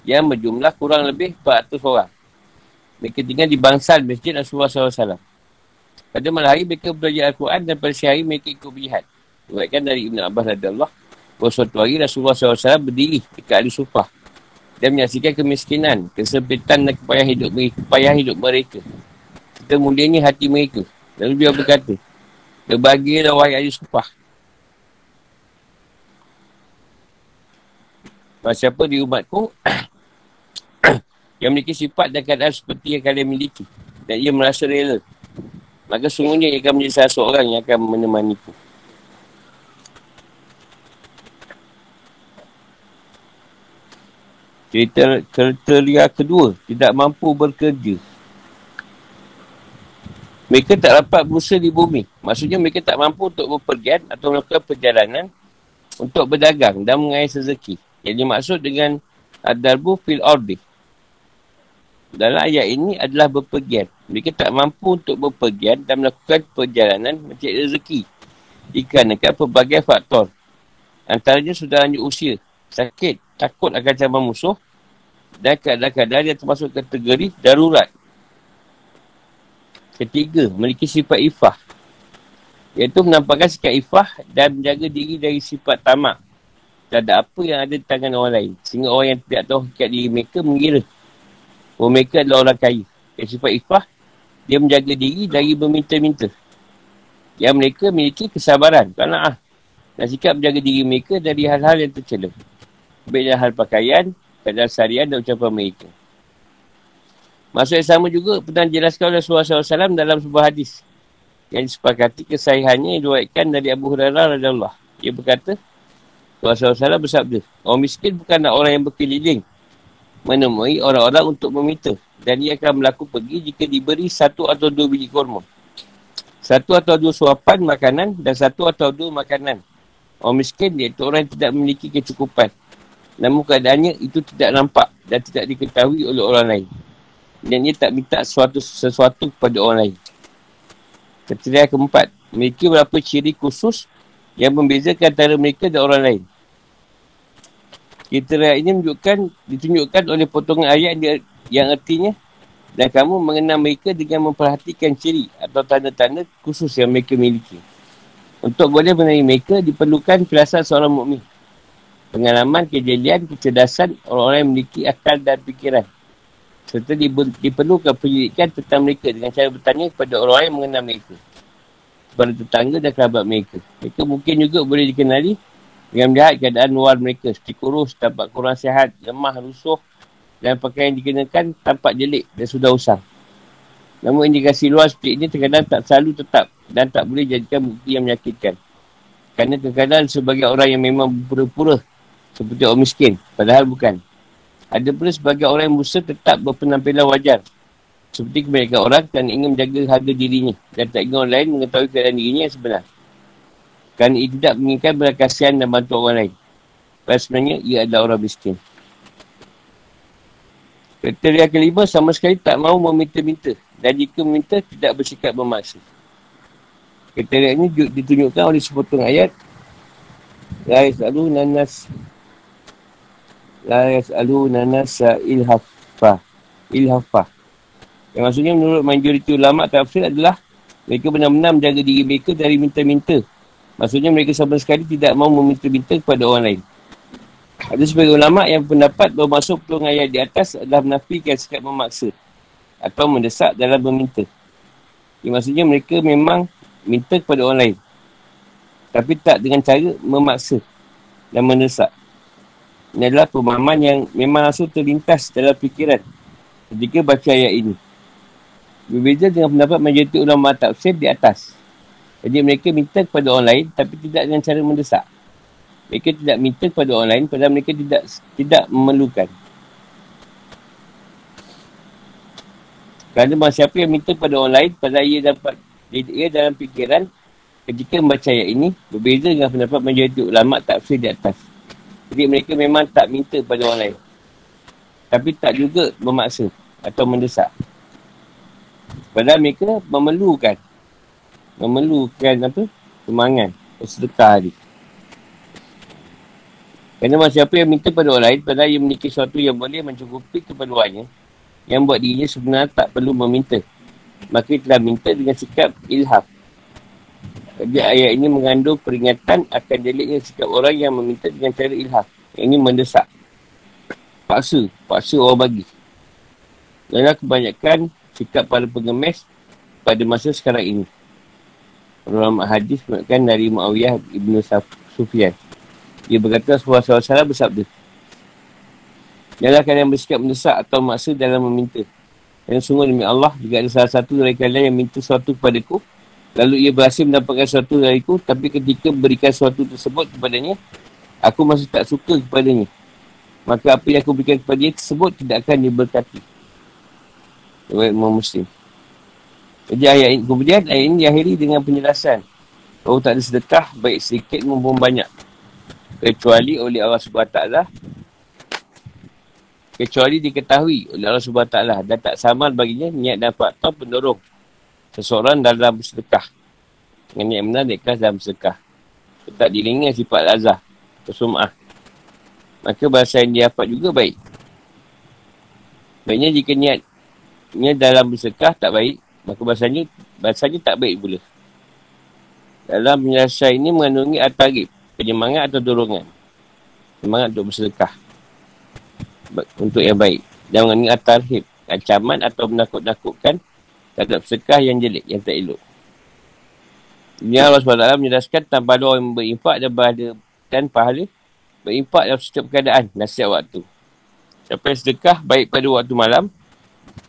yang berjumlah kurang lebih 400 orang. Mereka tinggal di bangsal Masjid Rasulullah SAW. Pada malam hari mereka belajar Al-Quran dan pada siang hari mereka ikut berjihad. Buatkan dari Ibn Abbas radiyallahu bahawa suatu hari Rasulullah SAW berdiri dekat Ali Sufah dan menyaksikan kemiskinan, kesempitan dan kepayahan hidup mereka. Kepayahan hidup mereka. Kita mulianya hati mereka. Lalu dia berkata, Berbahagialah wahai Ali Sufah. Siapa di umatku yang memiliki sifat dan keadaan seperti yang kalian miliki dan ia merasa rela Maka sungguhnya ia akan menjadi salah seorang yang akan menemaniku. Kriteria kedua, tidak mampu bekerja. Mereka tak dapat berusaha di bumi. Maksudnya mereka tak mampu untuk berpergian atau melakukan perjalanan untuk berdagang dan mengais rezeki. Yang dimaksud dengan Ad-Darbu fil Ordi. Dalam ayat ini adalah berpergian. Mereka tak mampu untuk berpergian dan melakukan perjalanan mencari rezeki. Dikarenakan pelbagai faktor. Antaranya sudah lanjut usia, sakit, takut akan cabar musuh dan kadang-kadang dia termasuk kategori darurat Ketiga, memiliki sifat ifah. Iaitu menampakkan sikap ifah dan menjaga diri dari sifat tamak. Tak ada apa yang ada di tangan orang lain. Sehingga orang yang tidak tahu hakikat diri mereka mengira. Bahawa mereka adalah orang kaya. Yang sifat ifah, dia menjaga diri dari meminta-minta. Yang mereka memiliki kesabaran. Kerana ah, dan sikap menjaga diri mereka dari hal-hal yang tercela. Baik hal pakaian, keadaan seharian dan ucapan mereka. Maksud yang sama juga pernah dijelaskan oleh Rasulullah SAW dalam sebuah hadis. Yang disepakati kesahihannya diwaikan dari Abu Hurairah radhiyallahu Dia berkata, Rasulullah SAW bersabda, orang miskin bukanlah orang yang berkeliling menemui orang-orang untuk meminta. Dan dia akan berlaku pergi jika diberi satu atau dua biji korma. Satu atau dua suapan makanan dan satu atau dua makanan. Orang miskin dia itu orang yang tidak memiliki kecukupan. Namun keadaannya itu tidak nampak dan tidak diketahui oleh orang lain dan dia tak minta sesuatu sesuatu kepada orang lain. Kriteria keempat, memiliki beberapa ciri khusus yang membezakan antara mereka dan orang lain. Kriteria ini menunjukkan, ditunjukkan oleh potongan ayat yang artinya dan kamu mengenal mereka dengan memperhatikan ciri atau tanda-tanda khusus yang mereka miliki. Untuk boleh mengenai mereka, diperlukan firasat seorang mukmin. Pengalaman, kejadian, kecerdasan orang-orang yang memiliki akal dan fikiran serta diperlukan penyelidikan tentang mereka dengan cara bertanya kepada orang yang mengenal mereka. Kepada tetangga dan kerabat mereka. Mereka mungkin juga boleh dikenali dengan melihat keadaan luar mereka. Seperti kurus, tampak kurang sihat, lemah, rusuh dan pakaian yang dikenakan tampak jelik dan sudah usang. Namun indikasi luar seperti ini terkadang tak selalu tetap dan tak boleh jadikan bukti yang menyakitkan. Kerana terkadang sebagai orang yang memang pura-pura seperti orang miskin. Padahal bukan. Ada pula sebagai orang yang berusaha tetap berpenampilan wajar. Seperti kebanyakan orang kan ingin menjaga harga dirinya dan tak ingin orang lain mengetahui keadaan dirinya yang sebenar. Kerana ia tidak menginginkan berkasihan dan bantu orang lain. Padahal sebenarnya ia adalah orang miskin. Kriteria kelima sama sekali tak mahu meminta-minta. Dan jika meminta, tidak bersikap memaksa. Kriteria ini ditunjukkan oleh sepotong ayat. Rais Alu Nanas la yas'aluna nasa ilhafa ilhafa yang maksudnya menurut majoriti ulama tafsir adalah mereka benar-benar menjaga diri mereka dari minta-minta. Maksudnya mereka sama sekali tidak mahu meminta-minta kepada orang lain. Ada sebagai ulama yang pendapat bahawa masuk peluang ayat di atas adalah menafikan sikap memaksa atau mendesak dalam meminta. Yang maksudnya mereka memang minta kepada orang lain. Tapi tak dengan cara memaksa dan mendesak ini adalah pemahaman yang memang langsung terlintas dalam fikiran ketika baca ayat ini. Berbeza dengan pendapat majoriti ulama tafsir di atas. Jadi mereka minta kepada orang lain tapi tidak dengan cara mendesak. Mereka tidak minta kepada orang lain padahal mereka tidak tidak memerlukan. Kerana siapa yang minta kepada orang lain pada ia dapat ia dalam fikiran ketika membaca ayat ini berbeza dengan pendapat majoriti ulama tafsir di atas. Jadi mereka memang tak minta pada orang lain. Tapi tak juga memaksa atau mendesak. Padahal mereka memerlukan. Memerlukan apa? Semangat. Sedekah hari. Kerana masa siapa yang minta pada orang lain, padahal ia memiliki sesuatu yang boleh mencukupi keperluannya, yang buat dirinya sebenarnya tak perlu meminta. Maka telah minta dengan sikap ilham. Jadi ayat ini mengandung peringatan akan deliknya sikap orang yang meminta dengan cara ilham. Yang ini mendesak. Paksa. Paksa orang bagi. Dan kebanyakan sikap para pengemis pada masa sekarang ini. Ulama hadis mengatkan dari Muawiyah Ibn Sufyan. Dia berkata Rasulullah SAW bersabda. Janganlah kalian bersikap mendesak atau maksa dalam meminta. Dan sungguh demi Allah, jika ada salah satu dari kalian yang minta sesuatu kepadaku, Lalu ia berhasil mendapatkan sesuatu dariku Tapi ketika berikan sesuatu tersebut kepadanya Aku masih tak suka kepadanya Maka apa yang aku berikan kepada dia tersebut Tidak akan diberkati Baik Imam Muslim Jadi ayat ini, kemudian ayat ini diakhiri dengan penjelasan. Bahawa tak ada sedekah baik sedikit maupun banyak. Kecuali oleh Allah SWT. Kecuali diketahui oleh Allah SWT. Dan tak sama baginya niat dan faktor pendorong. Seseorang dalam bersedekah. Dengan niat benar, ikhlas dalam bersedekah. Tak diringan sifat azah. Kesumah. Maka bahasa yang dia dapat juga baik. Baiknya jika niat niat dalam bersedekah tak baik, maka bahasanya, bahasanya tak baik pula. Dalam penyelesaian ini mengandungi atarib, penyemangat atau dorongan. Semangat untuk bersedekah. Untuk yang baik. Dan mengandungi atarib, ancaman atau menakut-nakutkan terhadap sedekah yang jelek, yang tak elok. Ini Allah SWT menjelaskan tanpa ada orang berimpak dan berada dan pahala berimpak dalam setiap keadaan setiap waktu. Siapa yang sedekah baik pada waktu malam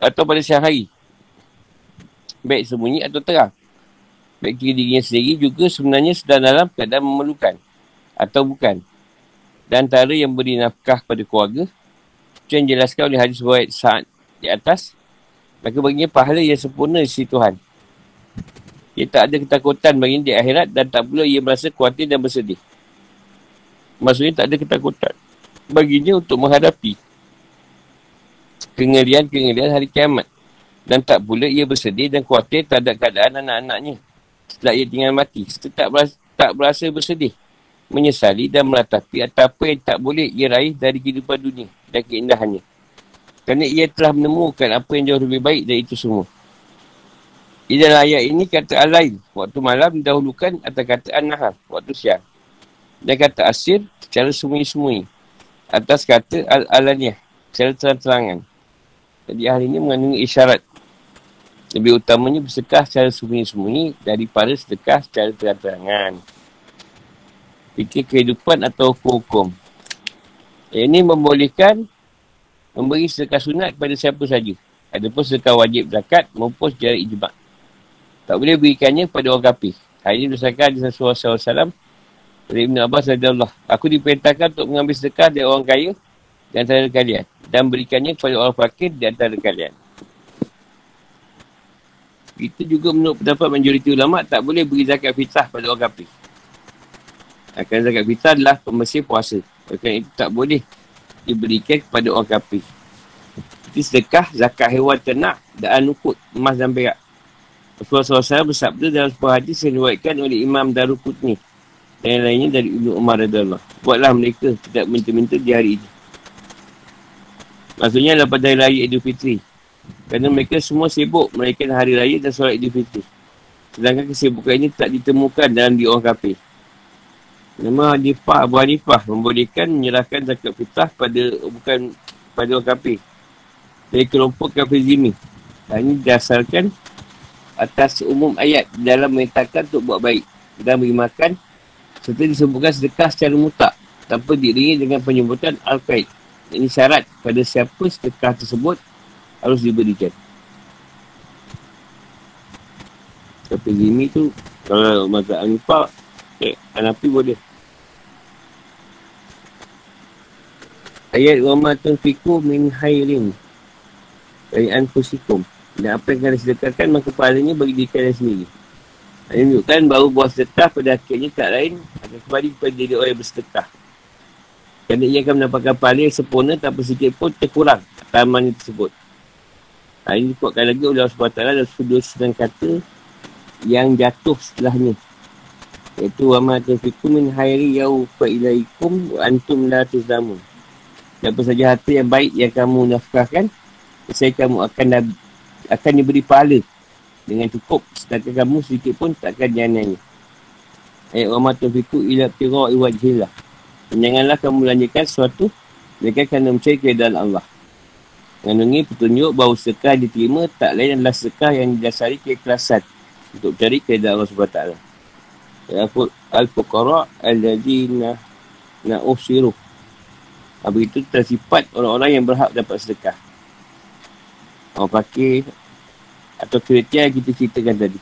atau pada siang hari. Baik sembunyi atau terang. Baik kira dirinya sendiri juga sebenarnya sedang dalam keadaan memerlukan atau bukan. Dan antara yang beri nafkah pada keluarga, yang jelaskan oleh hadis buat saat di atas, maka baginya pahala yang sempurna di Tuhan. Ia tak ada ketakutan baginya di akhirat dan tak pula ia merasa khawatir dan bersedih. Maksudnya tak ada ketakutan baginya untuk menghadapi kengerian-kengerian hari kiamat. Dan tak pula ia bersedih dan khawatir terhadap keadaan anak-anaknya. Setelah ia tinggal mati, serta tak berasa, tak berasa bersedih. Menyesali dan meratapi atau apa yang tak boleh ia raih dari kehidupan dunia dan keindahannya. Kerana ia telah menemukan apa yang jauh lebih baik dari itu semua. Di dalam ayat ini kata al-lain, waktu malam didahulukan atau kata an-nahar, waktu siang. Dan kata asir, secara sembunyi-sembunyi. Atas kata al-alaniah, secara terang-terangan. Jadi hari ini mengandungi isyarat. Lebih utamanya bersedekah secara sembunyi-sembunyi daripada sedekah secara terang-terangan. Fikir kehidupan atau hukum. Ini membolehkan memberi sedekah sunat kepada siapa saja. Ada pun sedekah wajib zakat maupun secara ijma' Tak boleh berikannya kepada orang kafir. Hari ini bersahkan di Rasulullah SAW dari Ibn Abbas radhiyallahu Aku diperintahkan untuk mengambil sedekah dari orang kaya di antara kalian dan berikannya kepada orang fakir di antara kalian. Itu juga menurut pendapat majoriti ulama tak boleh beri zakat fitrah pada orang kafir. Akan zakat fitrah adalah pembersih puasa. Oleh itu tak boleh diberikan kepada orang kafir. Itu sedekah zakat hewan ternak dan anukut emas dan perak. Rasulullah SAW bersabda dalam sebuah hadis yang diwakilkan oleh Imam Darukutni dan yang lainnya dari Ibn Umar Radulullah. Buatlah mereka tidak minta-minta di hari ini. Maksudnya adalah pada hari raya Idul Fitri. Kerana mereka semua sibuk merayakan hari raya dan solat Idul Fitri. Sedangkan kesibukan ini tak ditemukan dalam di orang kafir. Nama Hanifah Abu Hanifah membolehkan menyerahkan zakat fitrah pada bukan pada orang kafir. Dari kelompok kafir zimi. Dan ini didasarkan atas umum ayat dalam menyatakan untuk buat baik dan beri makan serta disebutkan sedekah secara mutak tanpa diringi dengan penyebutan Al-Qaid ini syarat pada siapa sedekah tersebut harus diberikan. Tapi gini tu, kalau mazhab Anifah, eh, Anafi boleh. Ayat wa ma tunfiku min khairin dari anfusikum. Dan apa yang kalian sedekahkan, maka pahalanya bagi diri kalian sendiri. Ini menunjukkan bahawa buah sedekah pada akhirnya tak lain akan kembali kepada diri orang yang bersedekah. Kerana ia akan mendapatkan pahala yang sempurna tanpa sedikit pun terkurang taman tersebut. Ha, ini dikuatkan lagi oleh Allah SWT dalam sudut sedang kata yang jatuh setelahnya. Iaitu wa ma tafikum min hairi yau fa ilaikum wa antum la tuzamun. Siapa saja harta yang baik yang kamu nafkahkan, saya kamu akan akan diberi pahala dengan cukup sedangkan kamu sedikit pun takkan dianiaya. Ayat wa tafikum ila tira iwajhillah. Dan janganlah kamu belanjakan sesuatu mereka kerana mencari keadaan Allah. Mengandungi petunjuk bahawa sedekah diterima tak lain adalah sedekah yang didasari keikhlasan untuk mencari keadaan Allah SWT. Al-Fuqara al-Ladina na'usiruh. Habis itu tersifat orang-orang yang berhak dapat sedekah. Orang fakir atau kereta yang kita ceritakan tadi.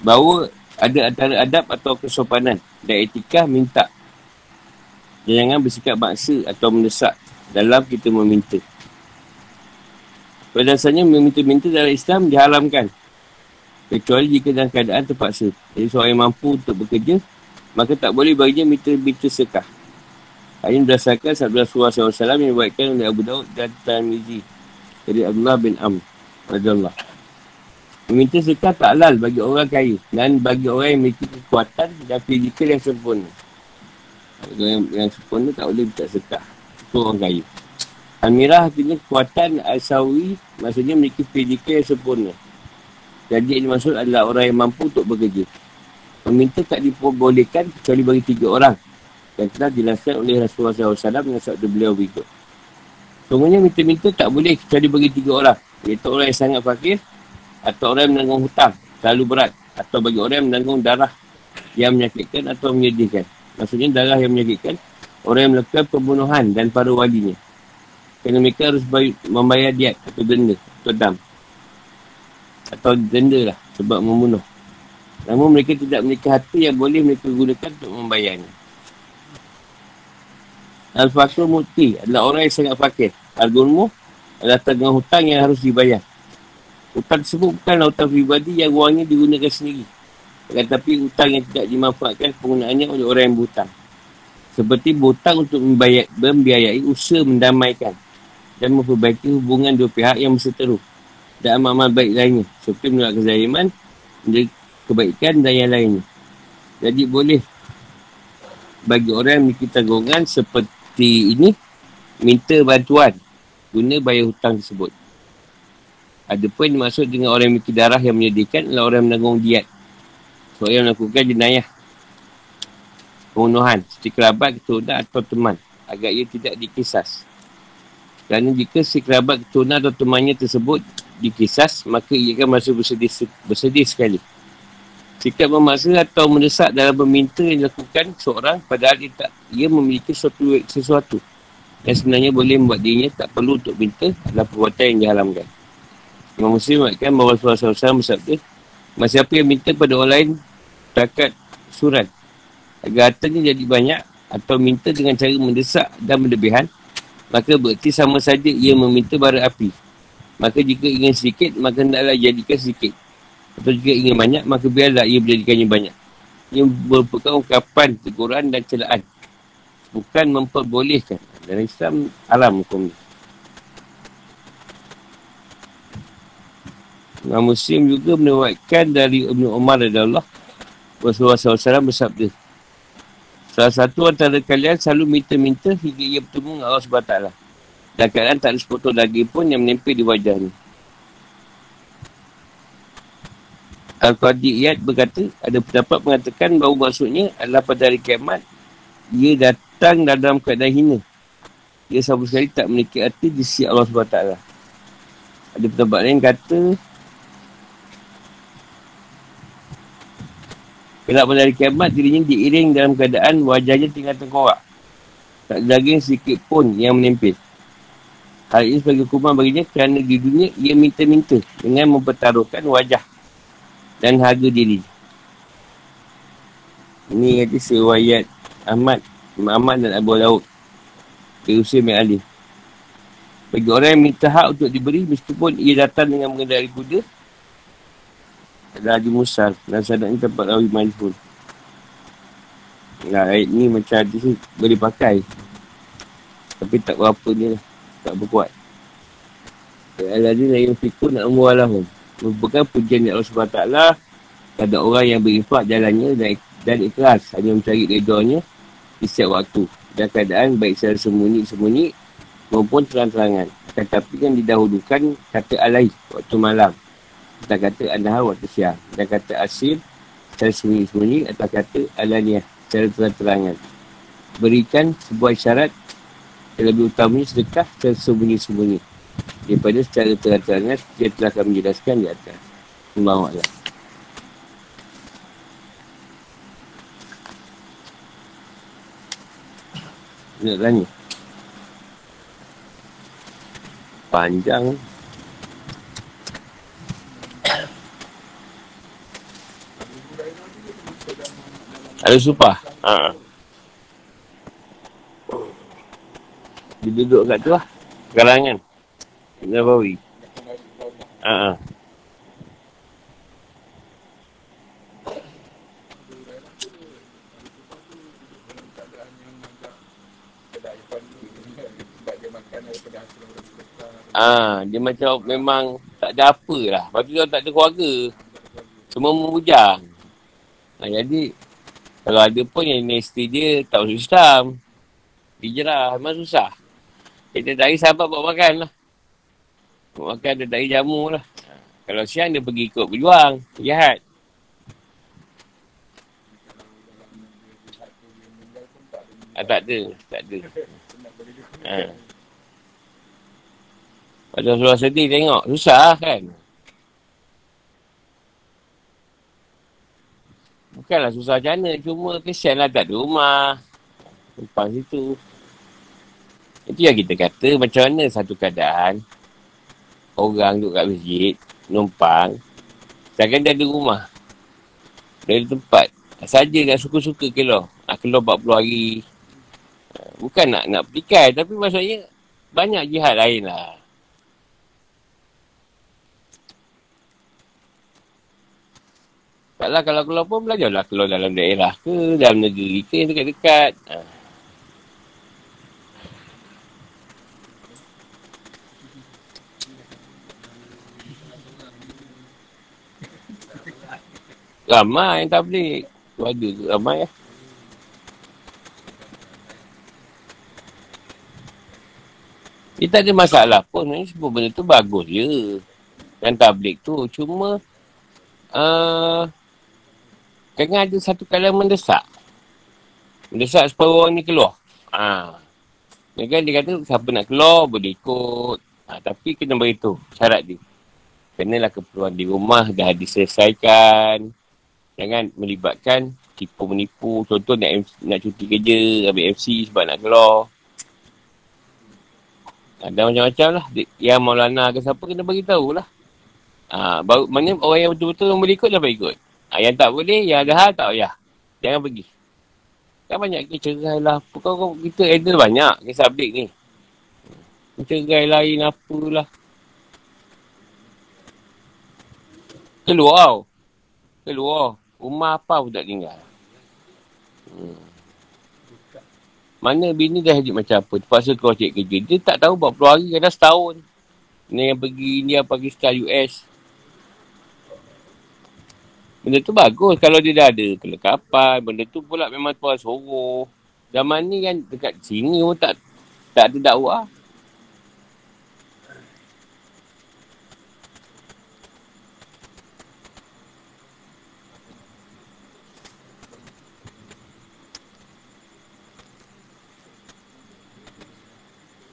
Bahawa ada antara adab atau kesopanan dan etika minta. Jangan bersikap maksa atau mendesak dalam kita meminta. Pada dasarnya meminta-minta dalam Islam diharamkan. Kecuali jika dalam keadaan terpaksa. Jadi seorang yang mampu untuk bekerja, maka tak boleh baginya minta-minta sekah. Ini berdasarkan sabda Rasulullah SAW yang dibuatkan oleh Abu Daud dan Tarmizi dari Abdullah bin Am. Rasulullah. Meminta sekah tak halal bagi orang kaya dan bagi orang yang memiliki kekuatan dan fizikal yang sempurna. Yang, yang sempurna tak boleh minta sekah. Itu orang kaya. Amirah artinya kekuatan asawi maksudnya memiliki fizikal yang sempurna. Jadi ini maksud adalah orang yang mampu untuk bekerja. Meminta tak diperbolehkan kecuali bagi tiga orang. Dan telah dijelaskan oleh Rasulullah SAW dengan sabda beliau berikut. Semuanya minta-minta tak boleh kecuali bagi tiga orang. Iaitu orang yang sangat fakir atau orang yang menanggung hutang terlalu berat atau bagi orang yang menanggung darah yang menyakitkan atau menyedihkan. Maksudnya darah yang menyakitkan orang yang melakukan pembunuhan dan para walinya. Kerana mereka harus bayar, membayar diat atau denda atau dam. Atau denda lah sebab membunuh. Namun mereka tidak memiliki harta yang boleh mereka gunakan untuk membayarnya. Al-Fakir Muti adalah orang yang sangat fakir. Al-Gunmu adalah tanggung hutang yang harus dibayar. Hutang tersebut bukanlah hutang pribadi yang wangnya digunakan sendiri. Tetapi hutang yang tidak dimanfaatkan penggunaannya oleh orang yang berhutang. Seperti berhutang untuk membiayai usaha mendamaikan dan memperbaiki hubungan dua pihak yang berseteru dan amal-amal baik lainnya seperti menolak kezaliman kebaikan dan yang lainnya jadi boleh bagi orang yang memiliki tanggungan seperti ini minta bantuan guna bayar hutang tersebut. Ada pun yang dimaksud dengan orang yang darah yang menyedihkan adalah orang yang menanggung diat. Seorang yang melakukan jenayah pembunuhan seperti kerabat, keturunan atau teman. Agar ia tidak dikisas. Kerana jika si kerabat keturunan atau temannya tersebut dikisas, maka ia akan merasa bersedih, bersedih sekali. Sikap memaksa atau mendesak dalam meminta yang dilakukan seorang padahal ia, tak, ia memiliki sesuatu, sesuatu yang sebenarnya boleh membuat dirinya tak perlu untuk minta adalah perbuatan yang dihalamkan. Imam Muslim mengatakan bahawa Rasulullah SAW bersabda, Masih apa yang minta pada orang lain takat surat agar hartanya jadi banyak atau minta dengan cara mendesak dan berlebihan, maka berarti sama saja ia meminta bara api. Maka jika ingin sedikit, maka hendaklah jadikan sedikit. Atau jika ingin banyak, maka biarlah ia menjadikannya banyak. Ia merupakan ungkapan teguran dan celaan. Bukan memperbolehkan. Dan Islam alam hukum ini. Imam Muslim juga menewakan dari Ibn Umar Allah Rasulullah SAW bersabda Salah satu antara kalian selalu minta-minta hingga ia bertemu dengan Allah SWT. Dan keadaan tak ada sepotong daging pun yang menempel di wajahnya. Al-Qadiyat berkata, ada pendapat mengatakan bahawa maksudnya adalah pada hari kiamat, ia datang dalam keadaan hina. Ia sama sekali tak memiliki arti di sisi Allah SWT. Ada pendapat lain kata, Kelak pada hari kiamat dirinya diiring dalam keadaan wajahnya tinggal tengkorak. Tak daging sedikit pun yang menempel. Hal ini sebagai hukuman baginya kerana di dunia ia minta-minta dengan mempertaruhkan wajah dan harga diri. Ini kata sewayat Ahmad, Ahmad dan Abu Laud. Dari usia Ali. Bagi orang yang minta hak untuk diberi meskipun ia datang dengan mengendari kuda, adalah Haji Musa dan sadat ni tempat Rawi Malik pun. Nah, ayat ni macam hadis ni boleh pakai. Tapi tak berapa ni lah. Tak berkuat. Al-Adin yang fikun nak umur. Merupakan pujian Allah SWT pada orang yang berinfak jalannya dan, dan ikhlas hanya mencari redornya di setiap waktu. Dan keadaan baik secara sembunyi-sembunyi maupun terang-terangan. Tetapi kan didahulukan kata alai waktu malam kita kata anahar waktu siang. Dan kata asil secara sembunyi-sembunyi atau kata alaniah secara terang-terangan. Berikan sebuah syarat yang lebih utamanya sedekah secara sembunyi-sembunyi. Daripada secara terang-terangan dia telah kami jelaskan di atas. Allah Allah. Nak tanya. Panjang. Ada supah. Ha. Dia duduk kat tu lah. Karangan. Nabawi. Ha. Ah, dia macam memang tak ada apa lah. Lepas tu dia tak ada keluarga. Semua membujang. Ha, jadi, kalau ada pun yang isteri dia tak masuk Islam. Hijrah, memang susah. Dia dari sahabat buat makan lah. Buat makan dia dari jamu lah. Kalau siang dia pergi ikut berjuang. Jahat. Ah, tak ada. Tak ada. Ha. Macam surah sedih tengok. Susah kan? Bukanlah susah macam mana. Cuma kesian lah tak ada rumah. Numpang situ. Itu yang kita kata macam mana satu keadaan. Orang duduk kat masjid. Numpang. Sedangkan dia ada rumah. Dia ada tempat. Saja nak suka-suka keluar. Nak keluar 40 hari. Bukan nak nak petikai. Tapi maksudnya banyak jihad lain lah. Taklah kalau keluar pun belajarlah keluar dalam daerah ke, dalam negeri ke dekat-dekat. Ha. Ramai yang tak boleh. Tu ada ke ramai lah. Dia tak ada masalah pun. Ini semua benda tu bagus je. Yang tablik tu. Cuma uh, Kadang ada satu kali mendesak. Mendesak supaya orang ni keluar. Ha. Ya kan dia kata siapa nak keluar boleh ikut. Ha, tapi kena beritahu syarat dia. Kenalah keperluan di rumah dah diselesaikan. Jangan melibatkan tipu menipu. Contoh nak, nak cuti kerja, ambil FC sebab nak keluar. Ada macam-macam lah. Yang Maulana ke siapa kena beritahu lah. Ha, baru, mana orang yang betul-betul boleh ikut, dapat ikut. Ha, yang tak boleh, yang ada hal tak payah. Jangan pergi. Kan banyak kes cerai lah. Kau, kita handle banyak kisah update ni. Cerai lain apalah. Keluar. Keluar. Rumah apa pun tak tinggal. Hmm. Mana bini dah jadi macam apa. Terpaksa kau cek kerja. Dia tak tahu berapa hari kadang setahun. Ni yang pergi India, Pakistan, US. Benda tu bagus kalau dia dah ada kelekapan. Benda tu pula memang tuan suruh. Zaman ni kan dekat sini pun tak, tak ada dakwah.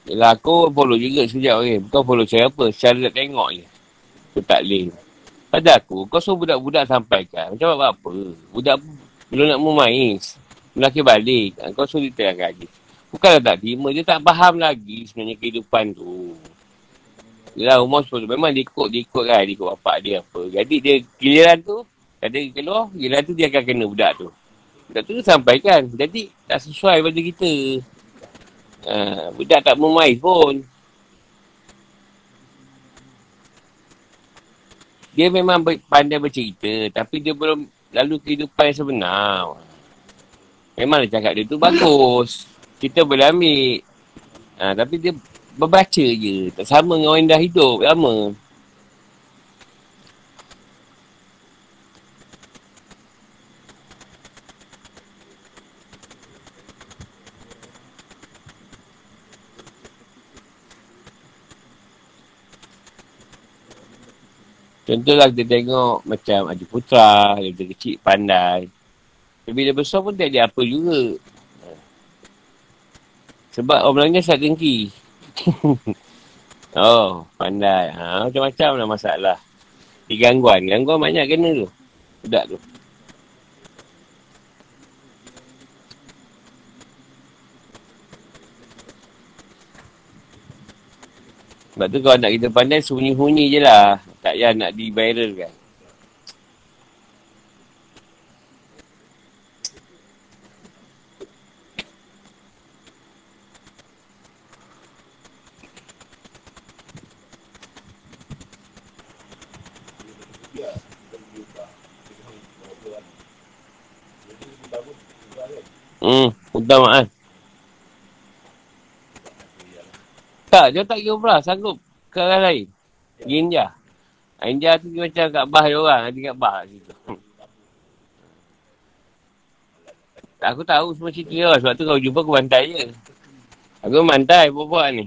Yelah aku follow juga sekejap okay. Bukan follow saya apa. Secara nak tengok je. Aku tak boleh. Pada aku, kau suruh budak-budak sampaikan. Macam apa apa. Budak belum nak memais. Melaki balik. Ha, kau suruh dia lagi. Bukanlah tak terima. Dia tak faham lagi sebenarnya kehidupan tu. Yalah umur sepuluh. Memang dia ikut, dia ikut kan. Dia ikut bapak dia apa. Jadi dia giliran tu. Ada keluar, giliran tu dia akan kena budak tu. Budak tu sampaikan. Jadi tak sesuai pada kita. Ha, budak tak memais pun. dia memang pandai bercerita tapi dia belum lalu kehidupan yang sebenar. Memang dia cakap dia tu bagus. Kita boleh ambil. Ha, tapi dia berbaca je. Tak sama dengan orang yang dah hidup lama. Contohlah kita tengok macam Haji Putra, dia kecil pandai. Tapi bila besar pun tak ada apa juga. Sebab orang Melayu sangat dengki. oh, pandai. Ha, macam-macam lah masalah. Di gangguan. Gangguan banyak kena tu. Budak tu. Sebab tu kalau nak kita pandai, sunyi-sunyi je lah tak payah nak di-viralkan. Hmm, utama. Eh. Tak, dia tak kira pula. Sanggup ke arah lain. Ginja. India tu macam kat bah dia orang. Nanti kat bah situ. Aku tahu semua cerita dia Sebab tu kau jumpa aku bantai je. Aku bantai buat-buat ni.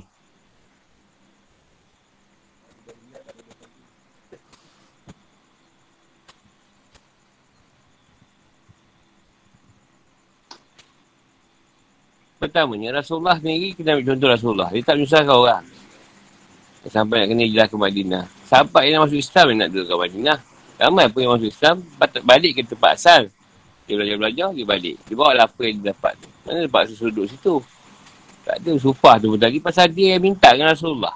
Pertamanya Rasulullah sendiri kita ambil contoh Rasulullah. Dia tak menyusahkan orang. Sampai nak kena jelas ke Madinah. Sahabat yang masuk Islam yang nak duduk ke Madinah. Ramai pun yang masuk Islam, balik ke tempat asal. Dia belajar-belajar, dia balik. Dia bawa lah apa yang dia dapat tu. Mana dapat susu duduk situ? Tak ada supah tu lagi pasal dia yang minta dengan Rasulullah.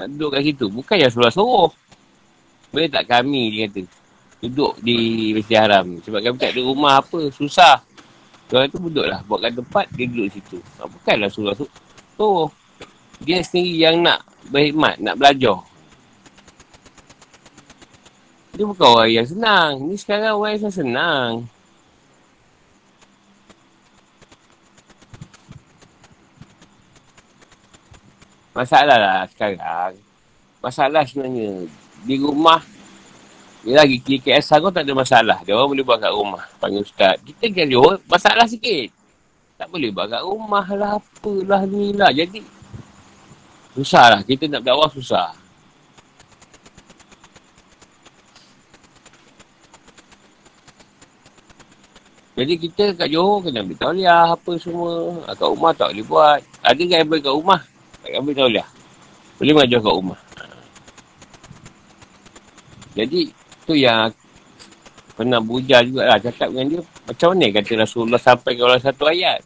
Nak duduk kat situ. Bukan yang Rasulullah suruh. Boleh tak kami, dia kata. Duduk di Masjid Haram. Sebab kami tak ada rumah apa, susah. Orang tu duduklah. Buatkan tempat, dia duduk situ. Ha, bukanlah tu. Oh, dia sendiri yang nak berkhidmat, nak belajar. Dia bukan orang yang senang. Ni sekarang orang yang senang. Masalah lah sekarang. Masalah sebenarnya. Di rumah dia lagi KKS kau tak ada masalah. Dia orang boleh buat kat rumah. Panggil ustaz. Kita kan masalah sikit. Tak boleh buat kat rumah lah, apalah ni lah. Jadi, susah lah. Kita nak berdakwah susah. Jadi kita kat Johor kena ambil tauliah apa semua. Kat rumah tak boleh buat. Ada kan ambil kat rumah? Tak ambil tauliah. Boleh mengajar kat rumah. Jadi tu yang pernah bujar juga lah cakap dengan dia macam mana kata Rasulullah sampaikan walau satu ayat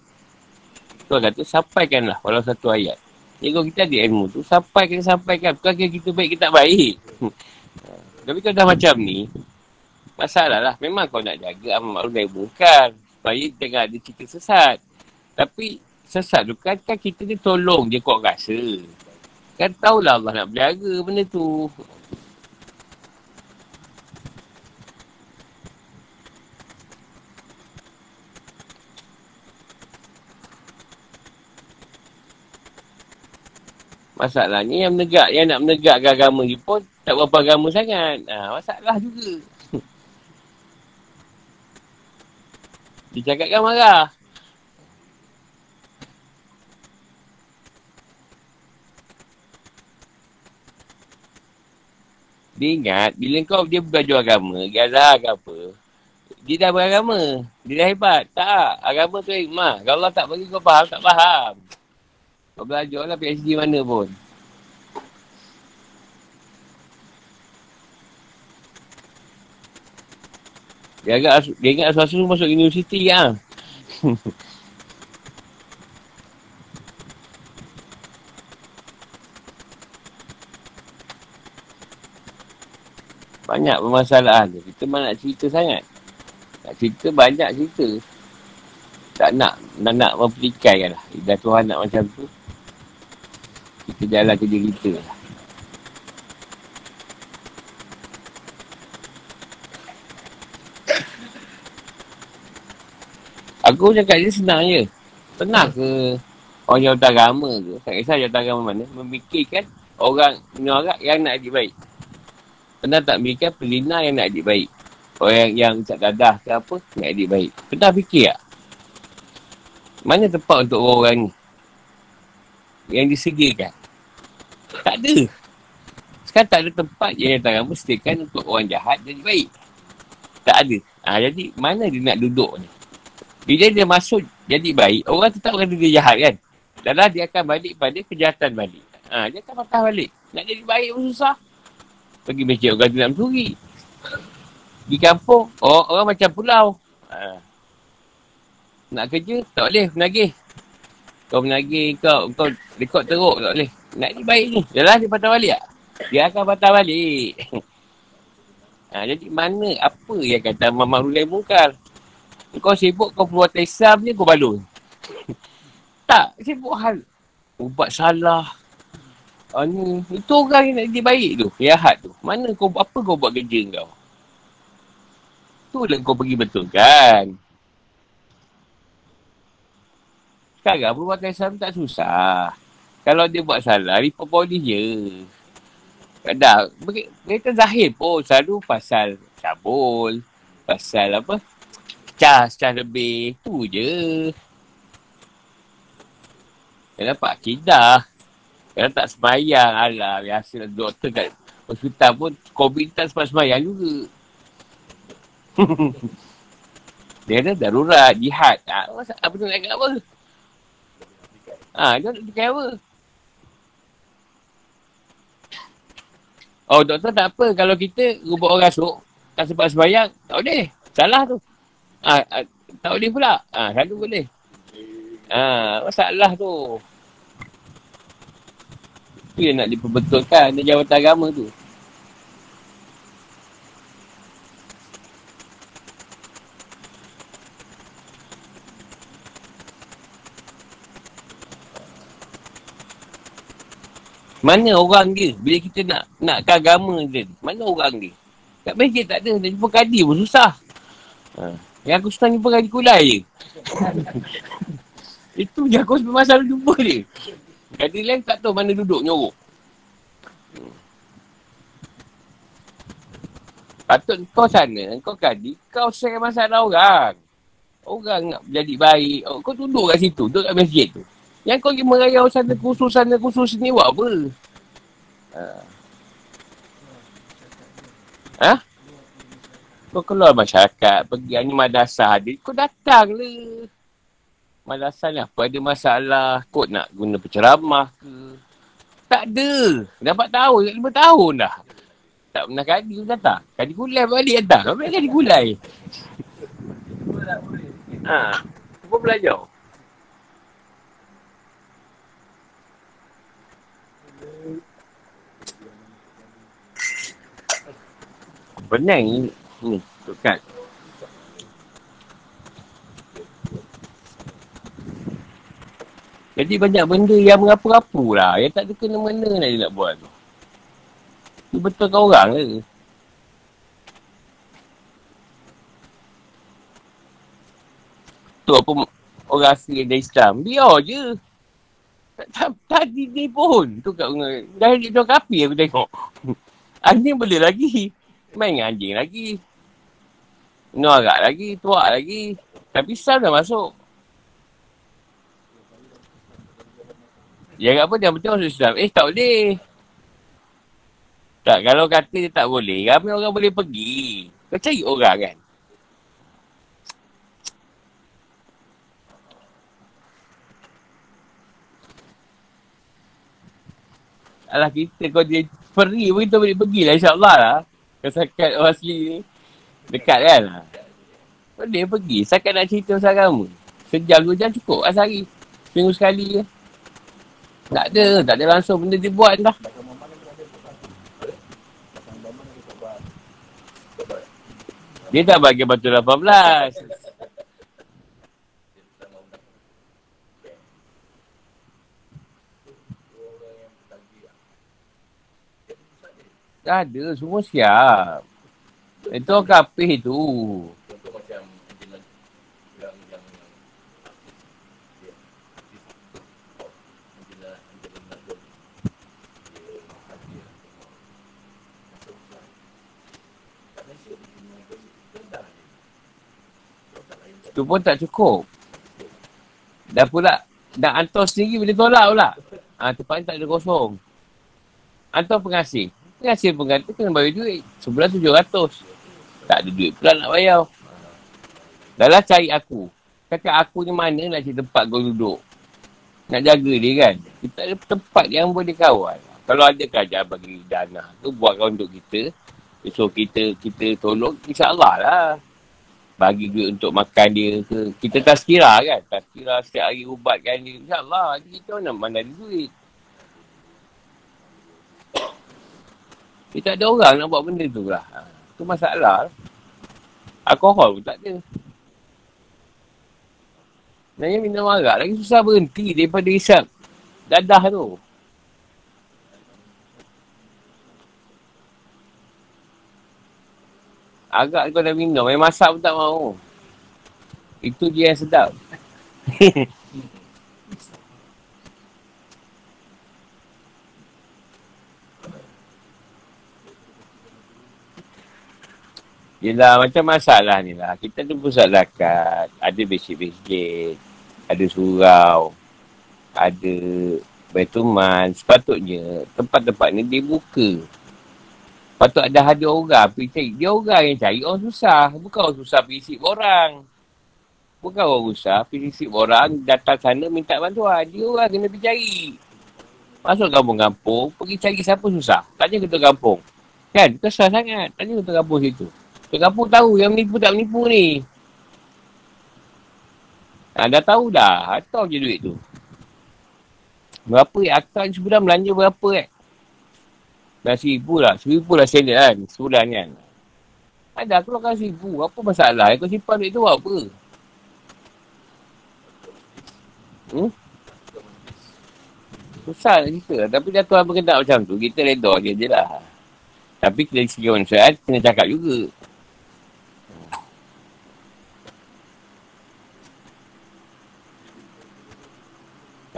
tu kata sampaikanlah walau satu ayat kalau kita ada ilmu tu. Sampaikan sampaikan. Bukan kira kita baik kita tak baik. Tapi kalau dah macam ni masalah lah. Memang kau nak jaga amal maklum dari bungkar supaya jangan ada cerita sesat. Tapi sesat tu kan, kan kita ni tolong je kau rasa. Kan tahulah Allah nak berjaga benda tu Masalahnya yang menegak, yang nak menegakkan agama ni pun tak berapa agama sangat. Ha, masalah juga. Dia cakap kan marah. Dia ingat, bila kau dia belajar agama, gaza ke apa, dia dah beragama. Dia dah hebat. Tak, agama tu hikmah. Kalau Allah tak bagi kau faham, tak faham. Kau belajar lah PhD mana pun. Dia agak dia ingat asal masuk universiti ya. banyak permasalahan tu. Kita mana nak cerita sangat. Nak cerita banyak cerita. Tak nak, nak, nak mempertikaikan lah. Dah Tuhan nak macam tu. Kita jalan kerja kita lah. Aku cakap dia senang je. Senang ke orang yang agama ke? Tak kisah yang agama mana. Memikirkan orang menyorak yang nak adik baik. Pernah tak mikir pelina yang nak adik baik? Orang yang, tak dadah ke apa, nak adik baik. Pernah fikir tak? Mana tempat untuk orang-orang ni? Yang disediakan. Tak ada. Sekarang tak ada tempat yang tak agama sediakan untuk orang jahat jadi baik. Tak ada. Ha, jadi mana dia nak duduk ni? Bila dia masuk jadi baik, orang tetap kata dia jahat kan? Dan dia akan balik pada kejahatan balik. Ha, dia akan patah balik. Nak jadi baik pun susah. Pergi masjid orang tu nak mencuri. Di kampung, orang, orang macam pulau. Ha. Nak kerja, tak boleh menagih. Kau menagih kau, kau rekod teruk tak boleh. Nak ni baik ni. Yalah dia patah balik tak? Dia akan patah balik. ha, jadi mana, apa yang kata Mama Rulai Mungkar? Kau sibuk kau perbuatan Islam je kau balun. tak, sibuk hal. Ubat salah. Ah, ni. Itu orang yang nak jadi baik tu. Jahat tu. Mana kau, apa kau buat kerja kau? Tu lah kau pergi betul kan? Tak agama pakai Islam tak susah. Kalau dia buat salah, report polis je. Dah, mereka zahir pun selalu pasal cabul, pasal apa, cas, cas lebih, tu je. Dia dapat akidah. Kalau tak semayang, alah, biasa doktor kat hospital pun, COVID tak sempat semayang juga. dia ada darurat, jihad. Ah, apa tu nak apa? Ah, dia nak dekat apa? Oh, doktor tak apa. Kalau kita rubat orang rasuk, tak sempat sembahyang, tak boleh. Salah tu. Ah, tak boleh pula. Ah, selalu boleh. Ah, masalah tu. Itu yang nak diperbetulkan. Dia jawatan agama tu. Mana orang dia bila kita nak nak ke agama dia? Mana orang dia? Kat masjid tak ada. Nak jumpa kadi pun susah. Ha. Yang aku senang jumpa kadi kulai je. Itu je aku sebab masalah jumpa dia. Kadi lain tak tahu mana duduk nyorok. Patut kau sana, kau kadi, kau share masalah orang. Orang nak jadi baik. Oh, kau duduk kat situ, duduk kat masjid tu. Yang kau pergi merayau sana khusus, sana khusus ni buat apa? Ha? ha? Kau keluar masyarakat, pergi ni madrasah dia, kau datang le. Madrasah ni apa ada masalah, kau nak guna penceramah ke? Tak ada. Dapat tahu, lima tahun dah. Tak pernah kadi pun datang. Kadi gulai balik datang. Kau kadi gulai. ha. Kau belajar. Penang ni. Ni, tukat. Jadi banyak benda yang merapu-rapu lah. Yang tak ada kena-mena lah dia nak buat tu. Dia betulkan orang ke. Tu apa orang asli dari Islam. Biar je. Tadi ni pun. Tu kat Dah dia tuan kapi aku tengok. Anjing boleh lagi. Main dengan anjing lagi. Norak lagi. Tuak lagi. Tapi Sam dah masuk. Dia apa dia betul masuk Islam. Eh tak boleh. Tak, kalau kata dia tak boleh, ramai orang boleh pergi. Kau cari orang kan. Alah kita kau dia pergi pun kita boleh pergi lah insyaAllah lah. Kesakat orang asli ni. Dekat kan lah. Boleh pergi. Sakat nak cerita pasal agama. Sejam dua jam cukup lah sehari. Seminggu sekali je. Tak ada. Tak ada langsung benda dia buat dah. Dia tak bagi batu 18. Dah ada, semua siap. Itu orang kapih tu. Tu pun tak cukup. Dah pula, dah hantar sendiri boleh tolak pula. Ha, tempat ni tak ada kosong. Hantar pengasih. Pengasih pun kata kena bayar duit. Sebulan tujuh ratus. Tak ada duit pula nak bayar. Dah lah cari aku. Kata aku ni mana nak cari tempat kau duduk. Nak jaga dia kan. Kita ada tempat yang boleh kawal. Kalau ada kerja bagi dana tu buatkan untuk kita. So kita kita tolong insyaAllah lah. Bagi duit untuk makan dia ke. Kita tak kan. Tak setiap hari ubatkan dia. InsyaAllah. Kita mana mana duit. Dia tak ada orang nak buat benda tu lah. Ha, tu masalah. Alkohol pun tak ada. Nanya minum arak lagi susah berhenti daripada isap dadah tu. Agak kau dah minum, main masak pun tak mau. Itu dia yang sedap. Yelah macam masalah ni lah. Kita tu pusat zakat. Ada basic-basic. Ada surau. Ada betuman. Sepatutnya tempat-tempat ni dibuka. Patut ada hadir orang pergi cari. Dia orang yang cari orang susah. Bukan orang susah pergi sip orang. Bukan orang susah pergi sip orang. Datang sana minta bantuan. Dia orang kena pergi cari. Masuk kampung-kampung. Pergi cari siapa susah. Tanya ketua kampung. Kan? Kesal sangat. Tanya ketua kampung situ. Kampung tahu yang menipu tak menipu ni. Ha, dah tahu dah. Tahu je duit tu. Berapa eh? Akal sebenarnya belanja berapa eh? Dah seribu lah. Seribu lah standard kan. Sebulan kan. Ada keluarkan seribu. Apa masalah? Aku simpan duit tu buat apa? Hmm? Susah nak cerita. Tapi dah Tuhan berkendak macam tu. Kita reda dia je lah. Tapi dari segi manusia, kena cakap juga.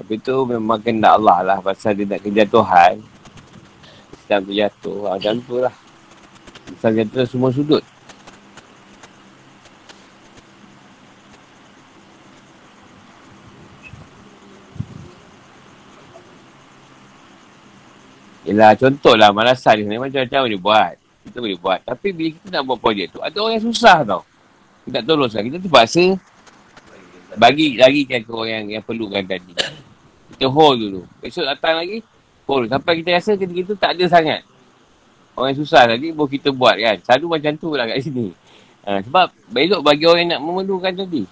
Tapi tu memang kena Allah lah. Pasal dia nak kerja Tuhan. Tu jatuh. Ha, macam tu lah. Pasal jatuh semua sudut. Yelah contohlah malasan ni macam-macam boleh buat. Kita boleh buat. Tapi bila kita nak buat projek tu, ada orang yang susah tau. Kita tak tolong lah. Kita terpaksa bagi lagi ke orang yang, yang perlukan tadi. Kita hold dulu. Besok datang lagi, hold. Sampai kita rasa kita-kita tak ada sangat. Orang yang susah tadi, boleh kita buat kan. Selalu macam tu lah kat sini. Ha, sebab besok bagi orang yang nak memerlukan tadi.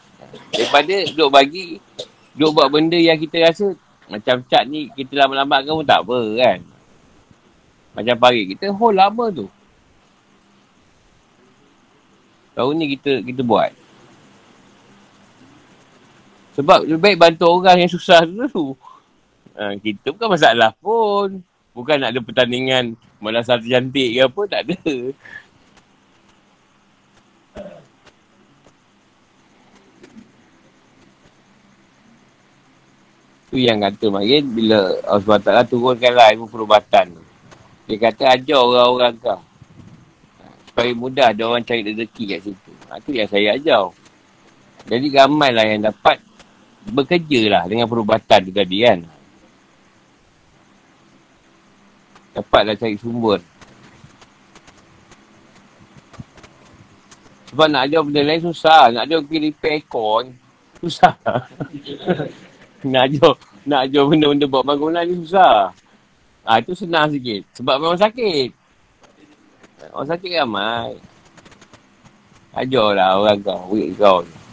Daripada duk bagi, duk buat benda yang kita rasa macam cat ni kita lambat-lambat pun tak apa kan. Macam pagi kita hold lama tu. Tahun ni kita kita buat. Sebab lebih baik bantu orang yang susah tu. Ha, kita bukan masalah pun. Bukan nak ada pertandingan malah satu cantik ke apa. Tak ada. Tu yang kata makin bila Allah SWT turunkanlah ilmu perubatan tu. Dia kata ajar orang-orang kau. Supaya mudah ada orang cari rezeki kat situ. Ha, tu yang saya ajar. Jadi ramailah yang dapat bekerja lah dengan perubatan tu tadi kan. Dapatlah cari sumber. Sebab nak ajar benda lain susah. Nak ajar pergi repair aircon, susah. nak ajar, nak ajar benda-benda buat bangunan ni susah. Ah itu senang sikit. Sebab memang sakit. Orang sakit ramai. Ajarlah orang kau, wik kau ni.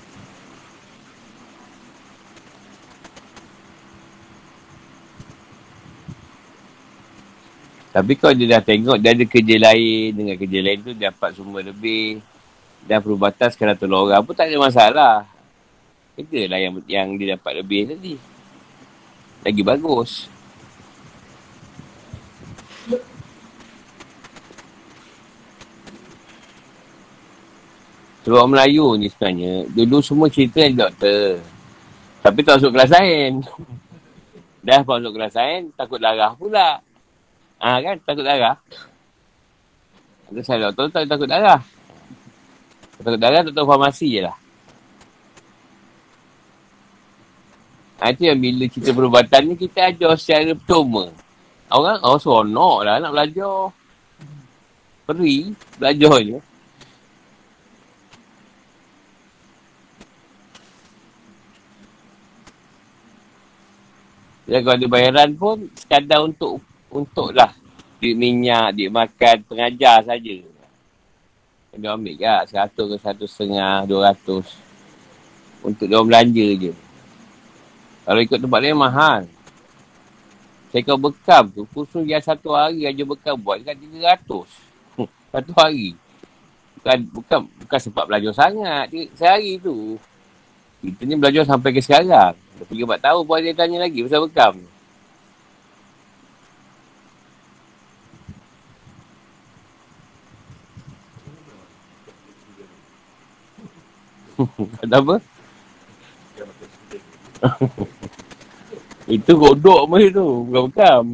Tapi kalau dia dah tengok dia ada kerja lain, dengan kerja lain tu dia dapat sumber lebih. Dan perubatan sekarang tolong orang pun tak ada masalah. Kerja lah yang, yang dia dapat lebih tadi. Lagi bagus. Sebab Melayu ni sebenarnya, dulu semua cerita yang doktor. Tapi tak masuk kelas sains. Dah masuk kelas sains, takut darah pula. Ah kan, takut darah. Ada saya doktor tak takut darah. Takut darah, tak tahu farmasi je lah. Ha, itu yang bila cerita perubatan ni, kita ajar secara pertama. Orang, oh seronok lah nak belajar. Peri, belajar je. Dan kalau ada bayaran pun sekadar untuk untuk lah duit minyak, duit makan, pengajar saja. Dia ambil ke seratus ke satu setengah, dua ratus. Untuk dia belanja je. Kalau ikut tempat lain mahal. Saya kau bekam tu, khusus yang satu hari aja bekam buat dekat tiga ratus. satu hari. Bukan, bukan, bukan sebab belajar sangat. Sehari tu. Kita ni belajar sampai ke sekarang. Dah tiga empat tahun pun dia tanya lagi pasal bekam. Kata apa? Itu godok mesti tu, bukan bekam.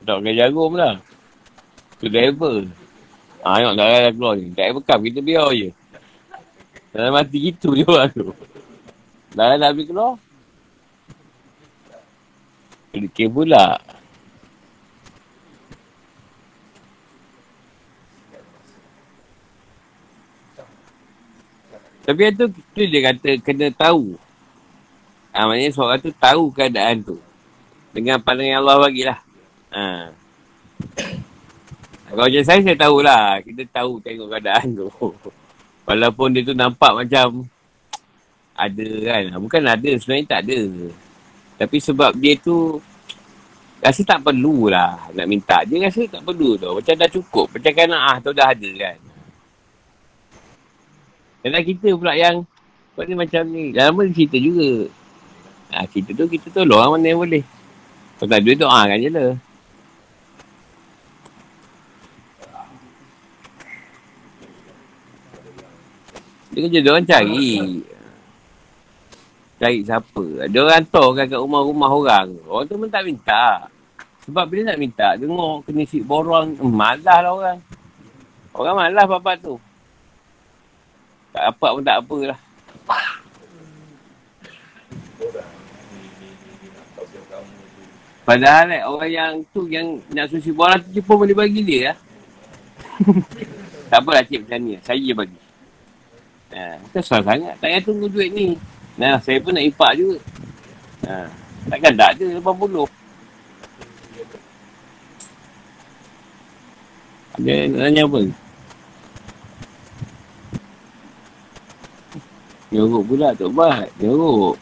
Tak pakai jarum lah. Tu driver. Ha, tengok dah dah keluar ni. Driver kam, kita biar je. Dalam mati gitu je orang tu. Dah dah habis keluar. Kedekir pula. Tapi tu, tu dia kata kena tahu. Ha, maknanya seorang tu tahu keadaan tu. Dengan pandangan yang Allah bagilah. Ha. Kalau macam saya, saya tahulah. Kita tahu tengok keadaan tu. Walaupun dia tu nampak macam ada kan. Bukan ada, sebenarnya tak ada. Tapi sebab dia tu rasa tak perlulah nak minta. Dia rasa tak perlu tu. Macam dah cukup. Macam kan ah tu dah ada kan. Dan kita pula yang Sebab ni macam ni. Dalam pun cerita juga. Ha, Cerita tu kita tolong lah mana yang boleh. Kalau tak duit doakan je lah. Dia kerja dia orang cari. Cari siapa? Dia orang hantarkan kat rumah-rumah orang. Orang tu pun tak minta. Sebab bila nak minta Tengok kena si borong Malah lah orang. Orang malah bapak tu tak dapat pun tak apalah. Padahal eh, orang yang tu yang nak susi bola tu pun boleh bagi dia lah. tak apalah cik macam ni. Saya je bagi. Ha, kita susah sangat. Tak payah tunggu duit ni. Nah, saya pun nak ipak juga. Ha, takkan tak ada 80. Ada nak tanya apa? Nyorok pula tak buat. Nyorok.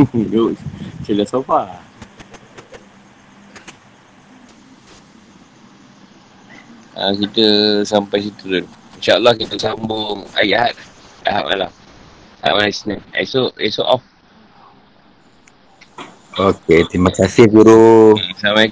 Nyorok. Celah sofa. Ha, kita sampai situ dulu. InsyaAllah kita sambung ayat. Ahad malam. Ahad malam Isnin. Esok, esok off. Okey, terima kasih guru. Assalamualaikum.